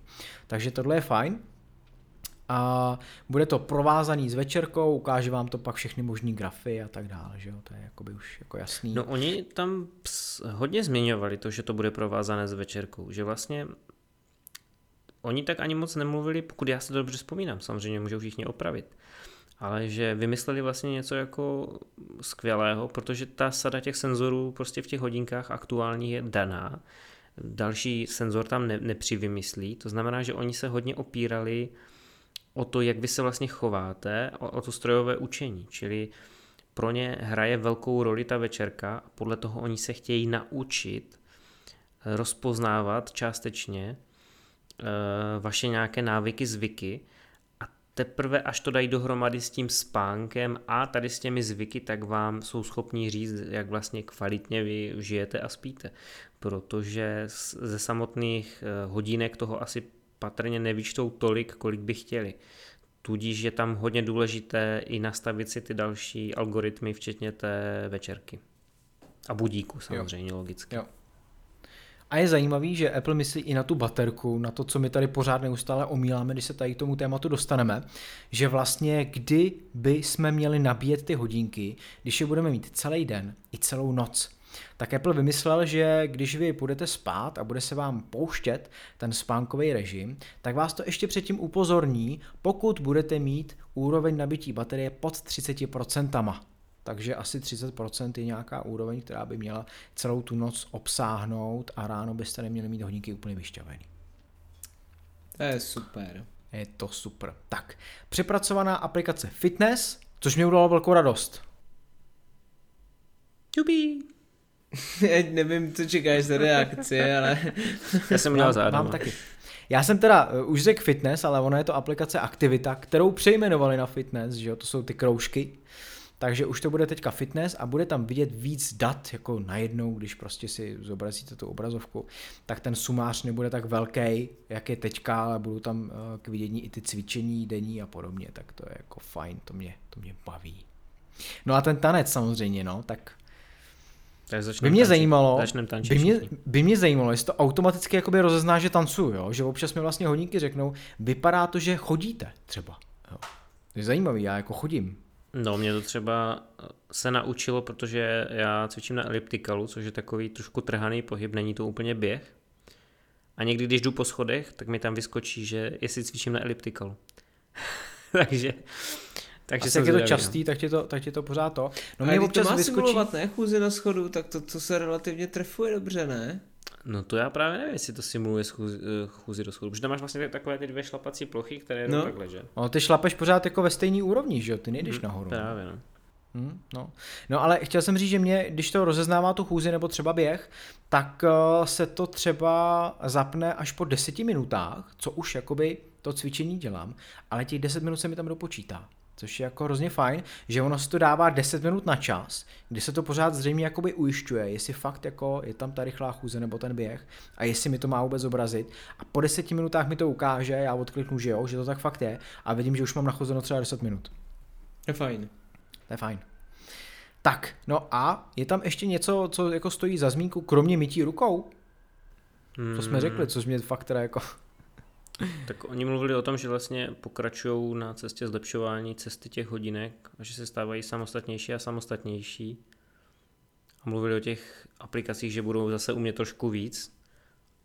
Takže tohle je fajn. A bude to provázaný s večerkou, ukáže vám to pak všechny možné grafy a tak dále, že jo, to je jakoby už jako jasný. No oni tam hodně zmiňovali to, že to bude provázané s večerkou, že vlastně Oni tak ani moc nemluvili, pokud já se dobře vzpomínám, samozřejmě můžou všichni opravit, ale že vymysleli vlastně něco jako skvělého, protože ta sada těch senzorů prostě v těch hodinkách aktuálních je daná. Další senzor tam ne, nepřivymyslí, to znamená, že oni se hodně opírali o to, jak vy se vlastně chováte, o, o to strojové učení, čili pro ně hraje velkou roli ta večerka a podle toho oni se chtějí naučit rozpoznávat částečně vaše nějaké návyky, zvyky a teprve až to dají dohromady s tím spánkem a tady s těmi zvyky, tak vám jsou schopni říct, jak vlastně kvalitně vy žijete a spíte. Protože ze samotných eh, hodinek toho asi patrně nevyčtou tolik, kolik by chtěli. tudíž je tam hodně důležité i nastavit si ty další algoritmy, včetně té večerky. A budíku samozřejmě, jo. logicky. Jo. A je zajímavý, že Apple myslí i na tu baterku, na to, co my tady pořád neustále omíláme, když se tady k tomu tématu dostaneme, že vlastně kdy by jsme měli nabíjet ty hodinky, když je budeme mít celý den i celou noc. Tak Apple vymyslel, že když vy půjdete spát a bude se vám pouštět ten spánkový režim, tak vás to ještě předtím upozorní, pokud budete mít úroveň nabití baterie pod 30% takže asi 30% je nějaká úroveň, která by měla celou tu noc obsáhnout a ráno byste neměli mít hodinky úplně vyšťavený. To je super. Je to super. Tak, přepracovaná aplikace Fitness, což mě udělalo velkou radost. Jubi. nevím, co čekáš za reakci, ale... Já jsem měl zájem. Mám taky. Já jsem teda uh, už řekl fitness, ale ona je to aplikace Aktivita, kterou přejmenovali na fitness, že jo, to jsou ty kroužky. Takže už to bude teďka fitness a bude tam vidět víc dat jako najednou, když prostě si zobrazíte tu obrazovku, tak ten sumář nebude tak velký, jak je teďka, ale budou tam eh, k vidění i ty cvičení denní a podobně, tak to je jako fajn, to mě, to mě baví. No a ten tanec samozřejmě, no, tak tak by mě tančit. zajímalo, tančit by mě, by mě zajímalo, jestli to automaticky jakoby rozezná, že tancuju, jo? že občas mi vlastně hodinky řeknou, vypadá to, že chodíte třeba. Jo. To je zajímavý, já jako chodím. No, mě to třeba se naučilo, protože já cvičím na elliptikalu, což je takový trošku trhaný pohyb, není to úplně běh. A někdy, když jdu po schodech, tak mi tam vyskočí, že jestli cvičím na elliptikalu. takže takže jak je to častý, tak ti to, tak ti to pořád to. No mě občas to má vyskočí... simulovat, ne? Chůzi na schodu, tak to, to se relativně trefuje dobře, ne? No to já právě nevím, jestli to simuluje schůzi, eh, chůzi do schodu, protože tam máš vlastně takové ty dvě šlapací plochy, které no. takhle, že? No ty šlapeš pořád jako ve stejný úrovni, že jo, ty nejdeš hmm, nahoru. Právě, no. Hmm, no. no ale chtěl jsem říct, že mě, když to rozeznává tu chůzi nebo třeba běh, tak uh, se to třeba zapne až po deseti minutách, co už jakoby to cvičení dělám, ale těch deset minut se mi tam dopočítá což je jako hrozně fajn, že ono se to dává 10 minut na čas, kdy se to pořád zřejmě jakoby ujišťuje, jestli fakt jako je tam ta rychlá chůze nebo ten běh a jestli mi to má vůbec zobrazit a po 10 minutách mi to ukáže, já odkliknu, že jo, že to tak fakt je a vidím, že už mám nachozeno třeba 10 minut. Je fajn. To je fajn. Tak, no a je tam ještě něco, co jako stojí za zmínku, kromě mytí rukou? Hmm. To jsme řekli, co mě fakt teda jako tak oni mluvili o tom, že vlastně pokračují na cestě zlepšování cesty těch hodinek a že se stávají samostatnější a samostatnější. A mluvili o těch aplikacích, že budou zase umět trošku víc,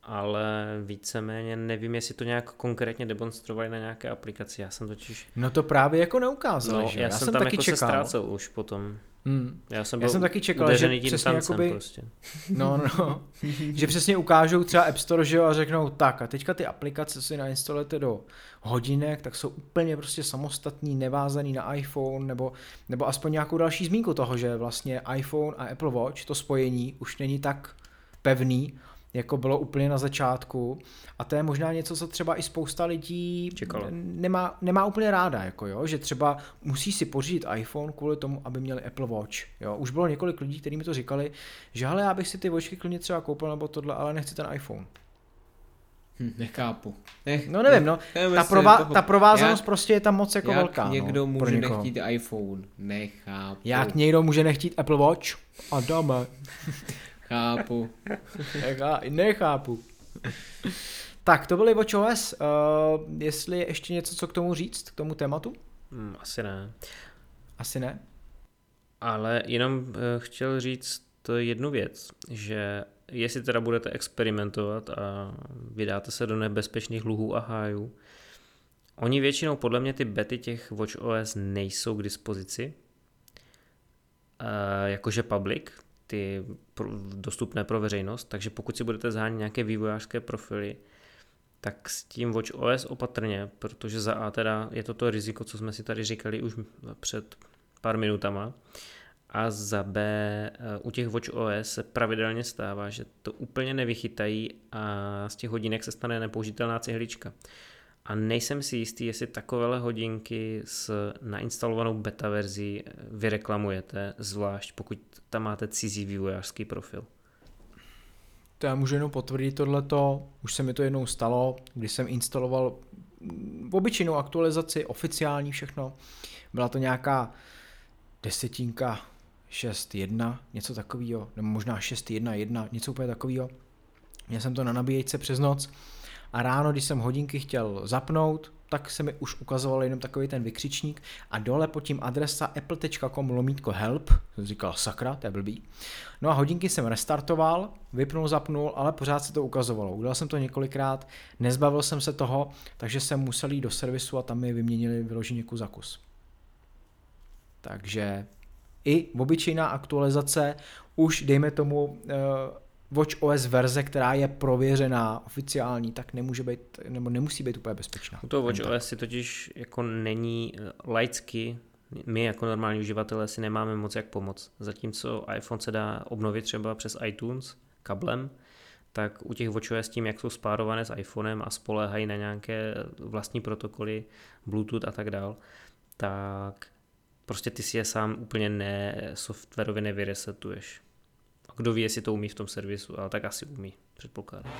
ale víceméně nevím, jestli to nějak konkrétně demonstrovali na nějaké aplikaci. Já jsem totiž... No to právě jako neukázali, no, že? Já, já jsem, jsem tam taky jako čekal. se ztrácel už potom. Hmm. Já jsem, byl já jsem taky čekal, že přesně jakoby, prostě. no, no, že přesně ukážou třeba App Store, že jo, a řeknou tak a teďka ty aplikace si nainstalujete do hodinek, tak jsou úplně prostě samostatný, nevázaný na iPhone, nebo, nebo aspoň nějakou další zmínku toho, že vlastně iPhone a Apple Watch, to spojení už není tak pevný, jako bylo úplně na začátku. A to je možná něco, co třeba i spousta lidí nemá, nemá úplně ráda, jako jo, že třeba musí si pořídit iPhone kvůli tomu, aby měli Apple Watch. Jo. Už bylo několik lidí, kteří mi to říkali, že hele, já bych si ty vočky klidně třeba koupil nebo tohle, ale nechci ten iPhone. Hm, nechápu. Nech, no nevím, no. Ta, prová, toho, ta provázanost jak, prostě je tam moc jako jak velká. No, někdo no, může nechtít iPhone. Nechápu. Jak někdo může nechtít Apple Watch? A dáme. Chápu. Nechá, nechápu. tak, to byly WatchOS. Uh, jestli je ještě něco, co k tomu říct, k tomu tématu? Hmm, asi ne. Asi ne? Ale jenom uh, chtěl říct jednu věc, že jestli teda budete experimentovat a vydáte se do nebezpečných luhů a hájů, oni většinou podle mě ty bety těch WatchOS nejsou k dispozici, uh, jakože public, ty dostupné pro veřejnost, takže pokud si budete zhánět nějaké vývojářské profily, tak s tím Watch OS opatrně, protože za A teda je to to riziko, co jsme si tady říkali už před pár minutama, a za B eh, u těch Watch OS se pravidelně stává, že to úplně nevychytají a z těch hodinek se stane nepoužitelná cihlička a nejsem si jistý, jestli takovéhle hodinky s nainstalovanou beta verzí vyreklamujete, zvlášť pokud tam máte cizí vývojářský profil. To já můžu jenom potvrdit tohleto, už se mi to jednou stalo, když jsem instaloval obyčejnou aktualizaci, oficiální všechno. Byla to nějaká desetinka 6.1, něco takového, nebo možná 6.1.1, něco úplně takového. Měl jsem to na nabíječce přes noc a ráno, když jsem hodinky chtěl zapnout, tak se mi už ukazoval jenom takový ten vykřičník a dole pod tím adresa apple.com lomítko help, jsem říkal sakra, to je blbý. No a hodinky jsem restartoval, vypnul, zapnul, ale pořád se to ukazovalo. Udělal jsem to několikrát, nezbavil jsem se toho, takže jsem musel jít do servisu a tam mi vyměnili vyloženě kus za kus. Takže i obyčejná aktualizace už, dejme tomu, eh, Watch OS verze, která je prověřená, oficiální, tak nemůže být, nebo nemusí být úplně bezpečná. U toho Watch OS si totiž jako není eh, laicky, my jako normální uživatelé si nemáme moc jak pomoct. Zatímco iPhone se dá obnovit třeba přes iTunes kablem, tak u těch WatchOS tím, jak jsou spárované s iPhonem a spoléhají na nějaké vlastní protokoly, Bluetooth a tak dál, tak prostě ty si je sám úplně ne, softwarově nevyresetuješ. Kdo ví, jestli to umí v tom servisu, ale tak asi umí, předpokládám.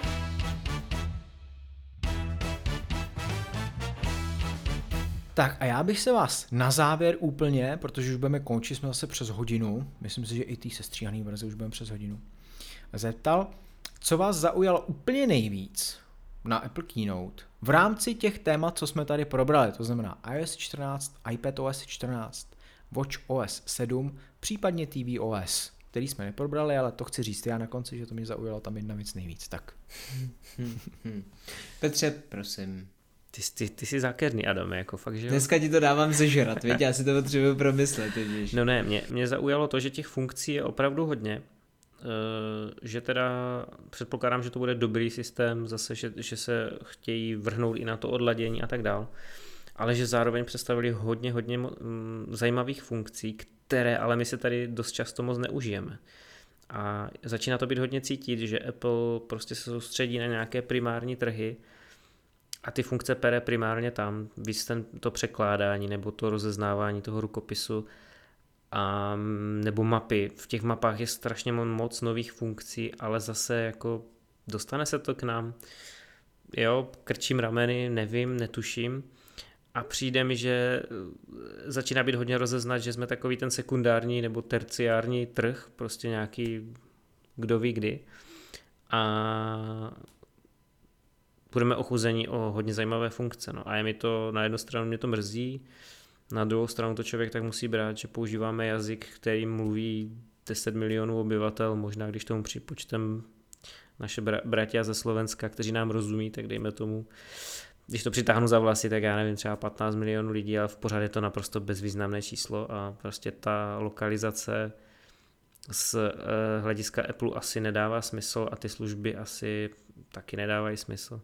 Tak a já bych se vás na závěr úplně, protože už budeme končit, jsme zase přes hodinu, myslím si, že i ty sestříhaný verze už budeme přes hodinu, zeptal, co vás zaujalo úplně nejvíc na Apple Keynote v rámci těch témat, co jsme tady probrali, to znamená iOS 14, iPadOS 14, Watch OS 7, případně tvOS, který jsme neprobrali, ale to chci říct já na konci, že to mě zaujalo tam jedna věc nejvíc. Tak. Petře, prosím. Ty, ty, ty jsi zákerný, Adam, jako fakt, že jo? Dneska ti to dávám zežrat, víš, já si to potřebuji promyslet, vidíš. No ne, mě, mě zaujalo to, že těch funkcí je opravdu hodně, uh, že teda předpokládám, že to bude dobrý systém, zase, že, že se chtějí vrhnout i na to odladění a tak dál, ale že zároveň představili hodně, hodně zajímavých funkcí, které ale my se tady dost často moc neužijeme. A začíná to být hodně cítit, že Apple prostě se soustředí na nějaké primární trhy, a ty funkce pere primárně tam, víc ten, to překládání nebo to rozeznávání toho rukopisu a, nebo mapy. V těch mapách je strašně moc nových funkcí, ale zase jako dostane se to k nám. Jo, krčím rameny, nevím, netuším. A přijde mi, že začíná být hodně rozeznat, že jsme takový ten sekundární nebo terciární trh, prostě nějaký kdo ví kdy. A budeme ochuzení o hodně zajímavé funkce. No. A je mi to, na jednu stranu mě to mrzí, na druhou stranu to člověk tak musí brát, že používáme jazyk, který mluví 10 milionů obyvatel, možná když tomu připočtem naše bratia ze Slovenska, kteří nám rozumí, tak dejme tomu, když to přitáhnu za vlasy, tak já nevím, třeba 15 milionů lidí, ale v pořád je to naprosto bezvýznamné číslo a prostě ta lokalizace z eh, hlediska Apple asi nedává smysl a ty služby asi taky nedávají smysl.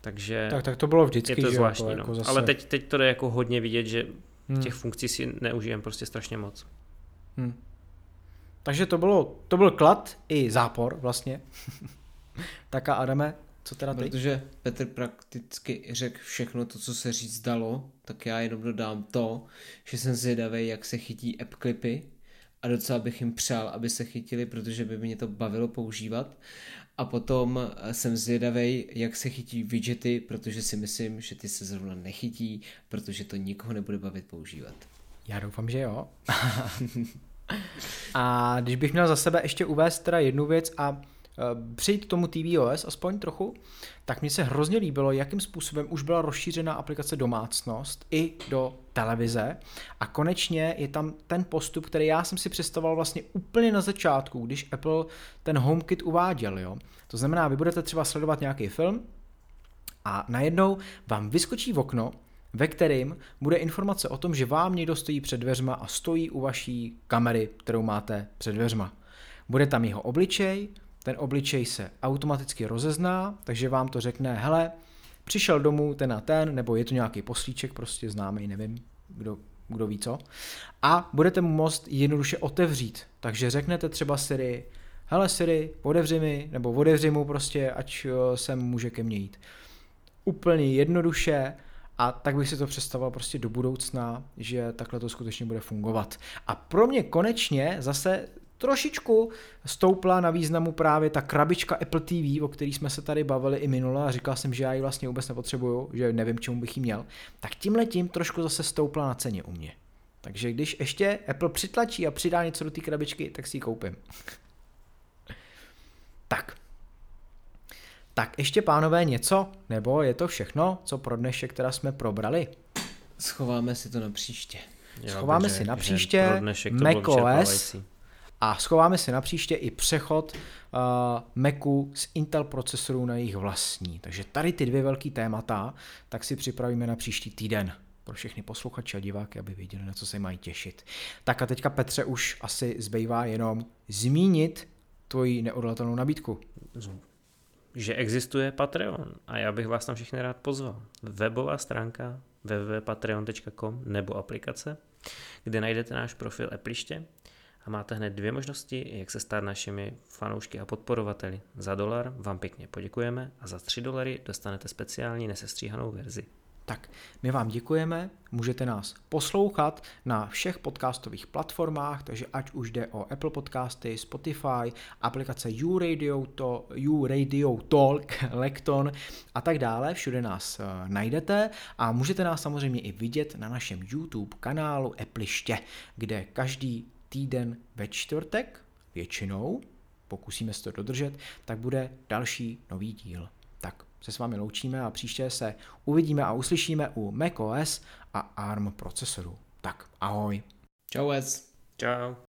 Takže tak, tak to bylo vždycky, je to že zvláštní. to no. jako zase... Ale teď, teď to jde jako hodně vidět, že hmm. těch funkcí si neužijeme prostě strašně moc. Hmm. Takže to bylo, to byl klad i zápor vlastně. tak a Adame, co teda ty? Protože Petr prakticky řekl všechno to, co se říct dalo, tak já jenom dodám to, že jsem zvědavý, jak se chytí app klipy a docela bych jim přál, aby se chytili, protože by mě to bavilo používat a potom eh, jsem zvědavý, jak se chytí widgety, protože si myslím, že ty se zrovna nechytí, protože to nikoho nebude bavit používat. Já doufám, že jo. a když bych měl za sebe ještě uvést teda jednu věc a přijít k tomu tvOS aspoň trochu, tak mně se hrozně líbilo, jakým způsobem už byla rozšířena aplikace domácnost i do televize a konečně je tam ten postup, který já jsem si představoval vlastně úplně na začátku, když Apple ten HomeKit uváděl. Jo? To znamená, vy budete třeba sledovat nějaký film a najednou vám vyskočí v okno, ve kterým bude informace o tom, že vám někdo stojí před dveřma a stojí u vaší kamery, kterou máte před dveřma. Bude tam jeho obličej, ten obličej se automaticky rozezná, takže vám to řekne, hele, přišel domů ten a ten, nebo je to nějaký poslíček, prostě známý, nevím, kdo, kdo ví co. A budete mu most jednoduše otevřít. Takže řeknete třeba Siri, hele Siri, otevři mi, nebo otevři mu prostě, ať eh, sem může ke mně jít. Úplně jednoduše, a tak bych si to představoval prostě do budoucna, že takhle to skutečně bude fungovat. A pro mě konečně zase trošičku stoupla na významu právě ta krabička Apple TV, o který jsme se tady bavili i minule a říkal jsem, že já ji vlastně vůbec nepotřebuju, že nevím, čemu bych ji měl, tak tímhle tím trošku zase stoupla na ceně u mě. Takže když ještě Apple přitlačí a přidá něco do té krabičky, tak si ji koupím. tak. Tak ještě pánové něco, nebo je to všechno, co pro dnešek teda jsme probrali? Schováme si to na příště. Já Schováme si na příště pro dnešek to macOS. A schováme si na příště i přechod uh, Macu z Intel procesorů na jejich vlastní. Takže tady ty dvě velký témata, tak si připravíme na příští týden pro všechny posluchače a diváky, aby věděli, na co se mají těšit. Tak a teďka Petře už asi zbývá jenom zmínit tvoji neodolatelnou nabídku. že existuje Patreon a já bych vás tam všechny rád pozval. Webová stránka www.patreon.com nebo aplikace, kde najdete náš profil Appliště a máte hned dvě možnosti, jak se stát našimi fanoušky a podporovateli. Za dolar vám pěkně poděkujeme a za 3 dolary dostanete speciální nesestříhanou verzi. Tak, my vám děkujeme, můžete nás poslouchat na všech podcastových platformách, takže ať už jde o Apple Podcasty, Spotify, aplikace YouRadio, to, YouRadio Talk, Lekton a tak dále, všude nás uh, najdete a můžete nás samozřejmě i vidět na našem YouTube kanálu Appliště, kde každý týden ve čtvrtek, většinou, pokusíme se to dodržet, tak bude další nový díl. Tak se s vámi loučíme a příště se uvidíme a uslyšíme u macOS a ARM procesorů. Tak ahoj. Čau, Ez. Čau.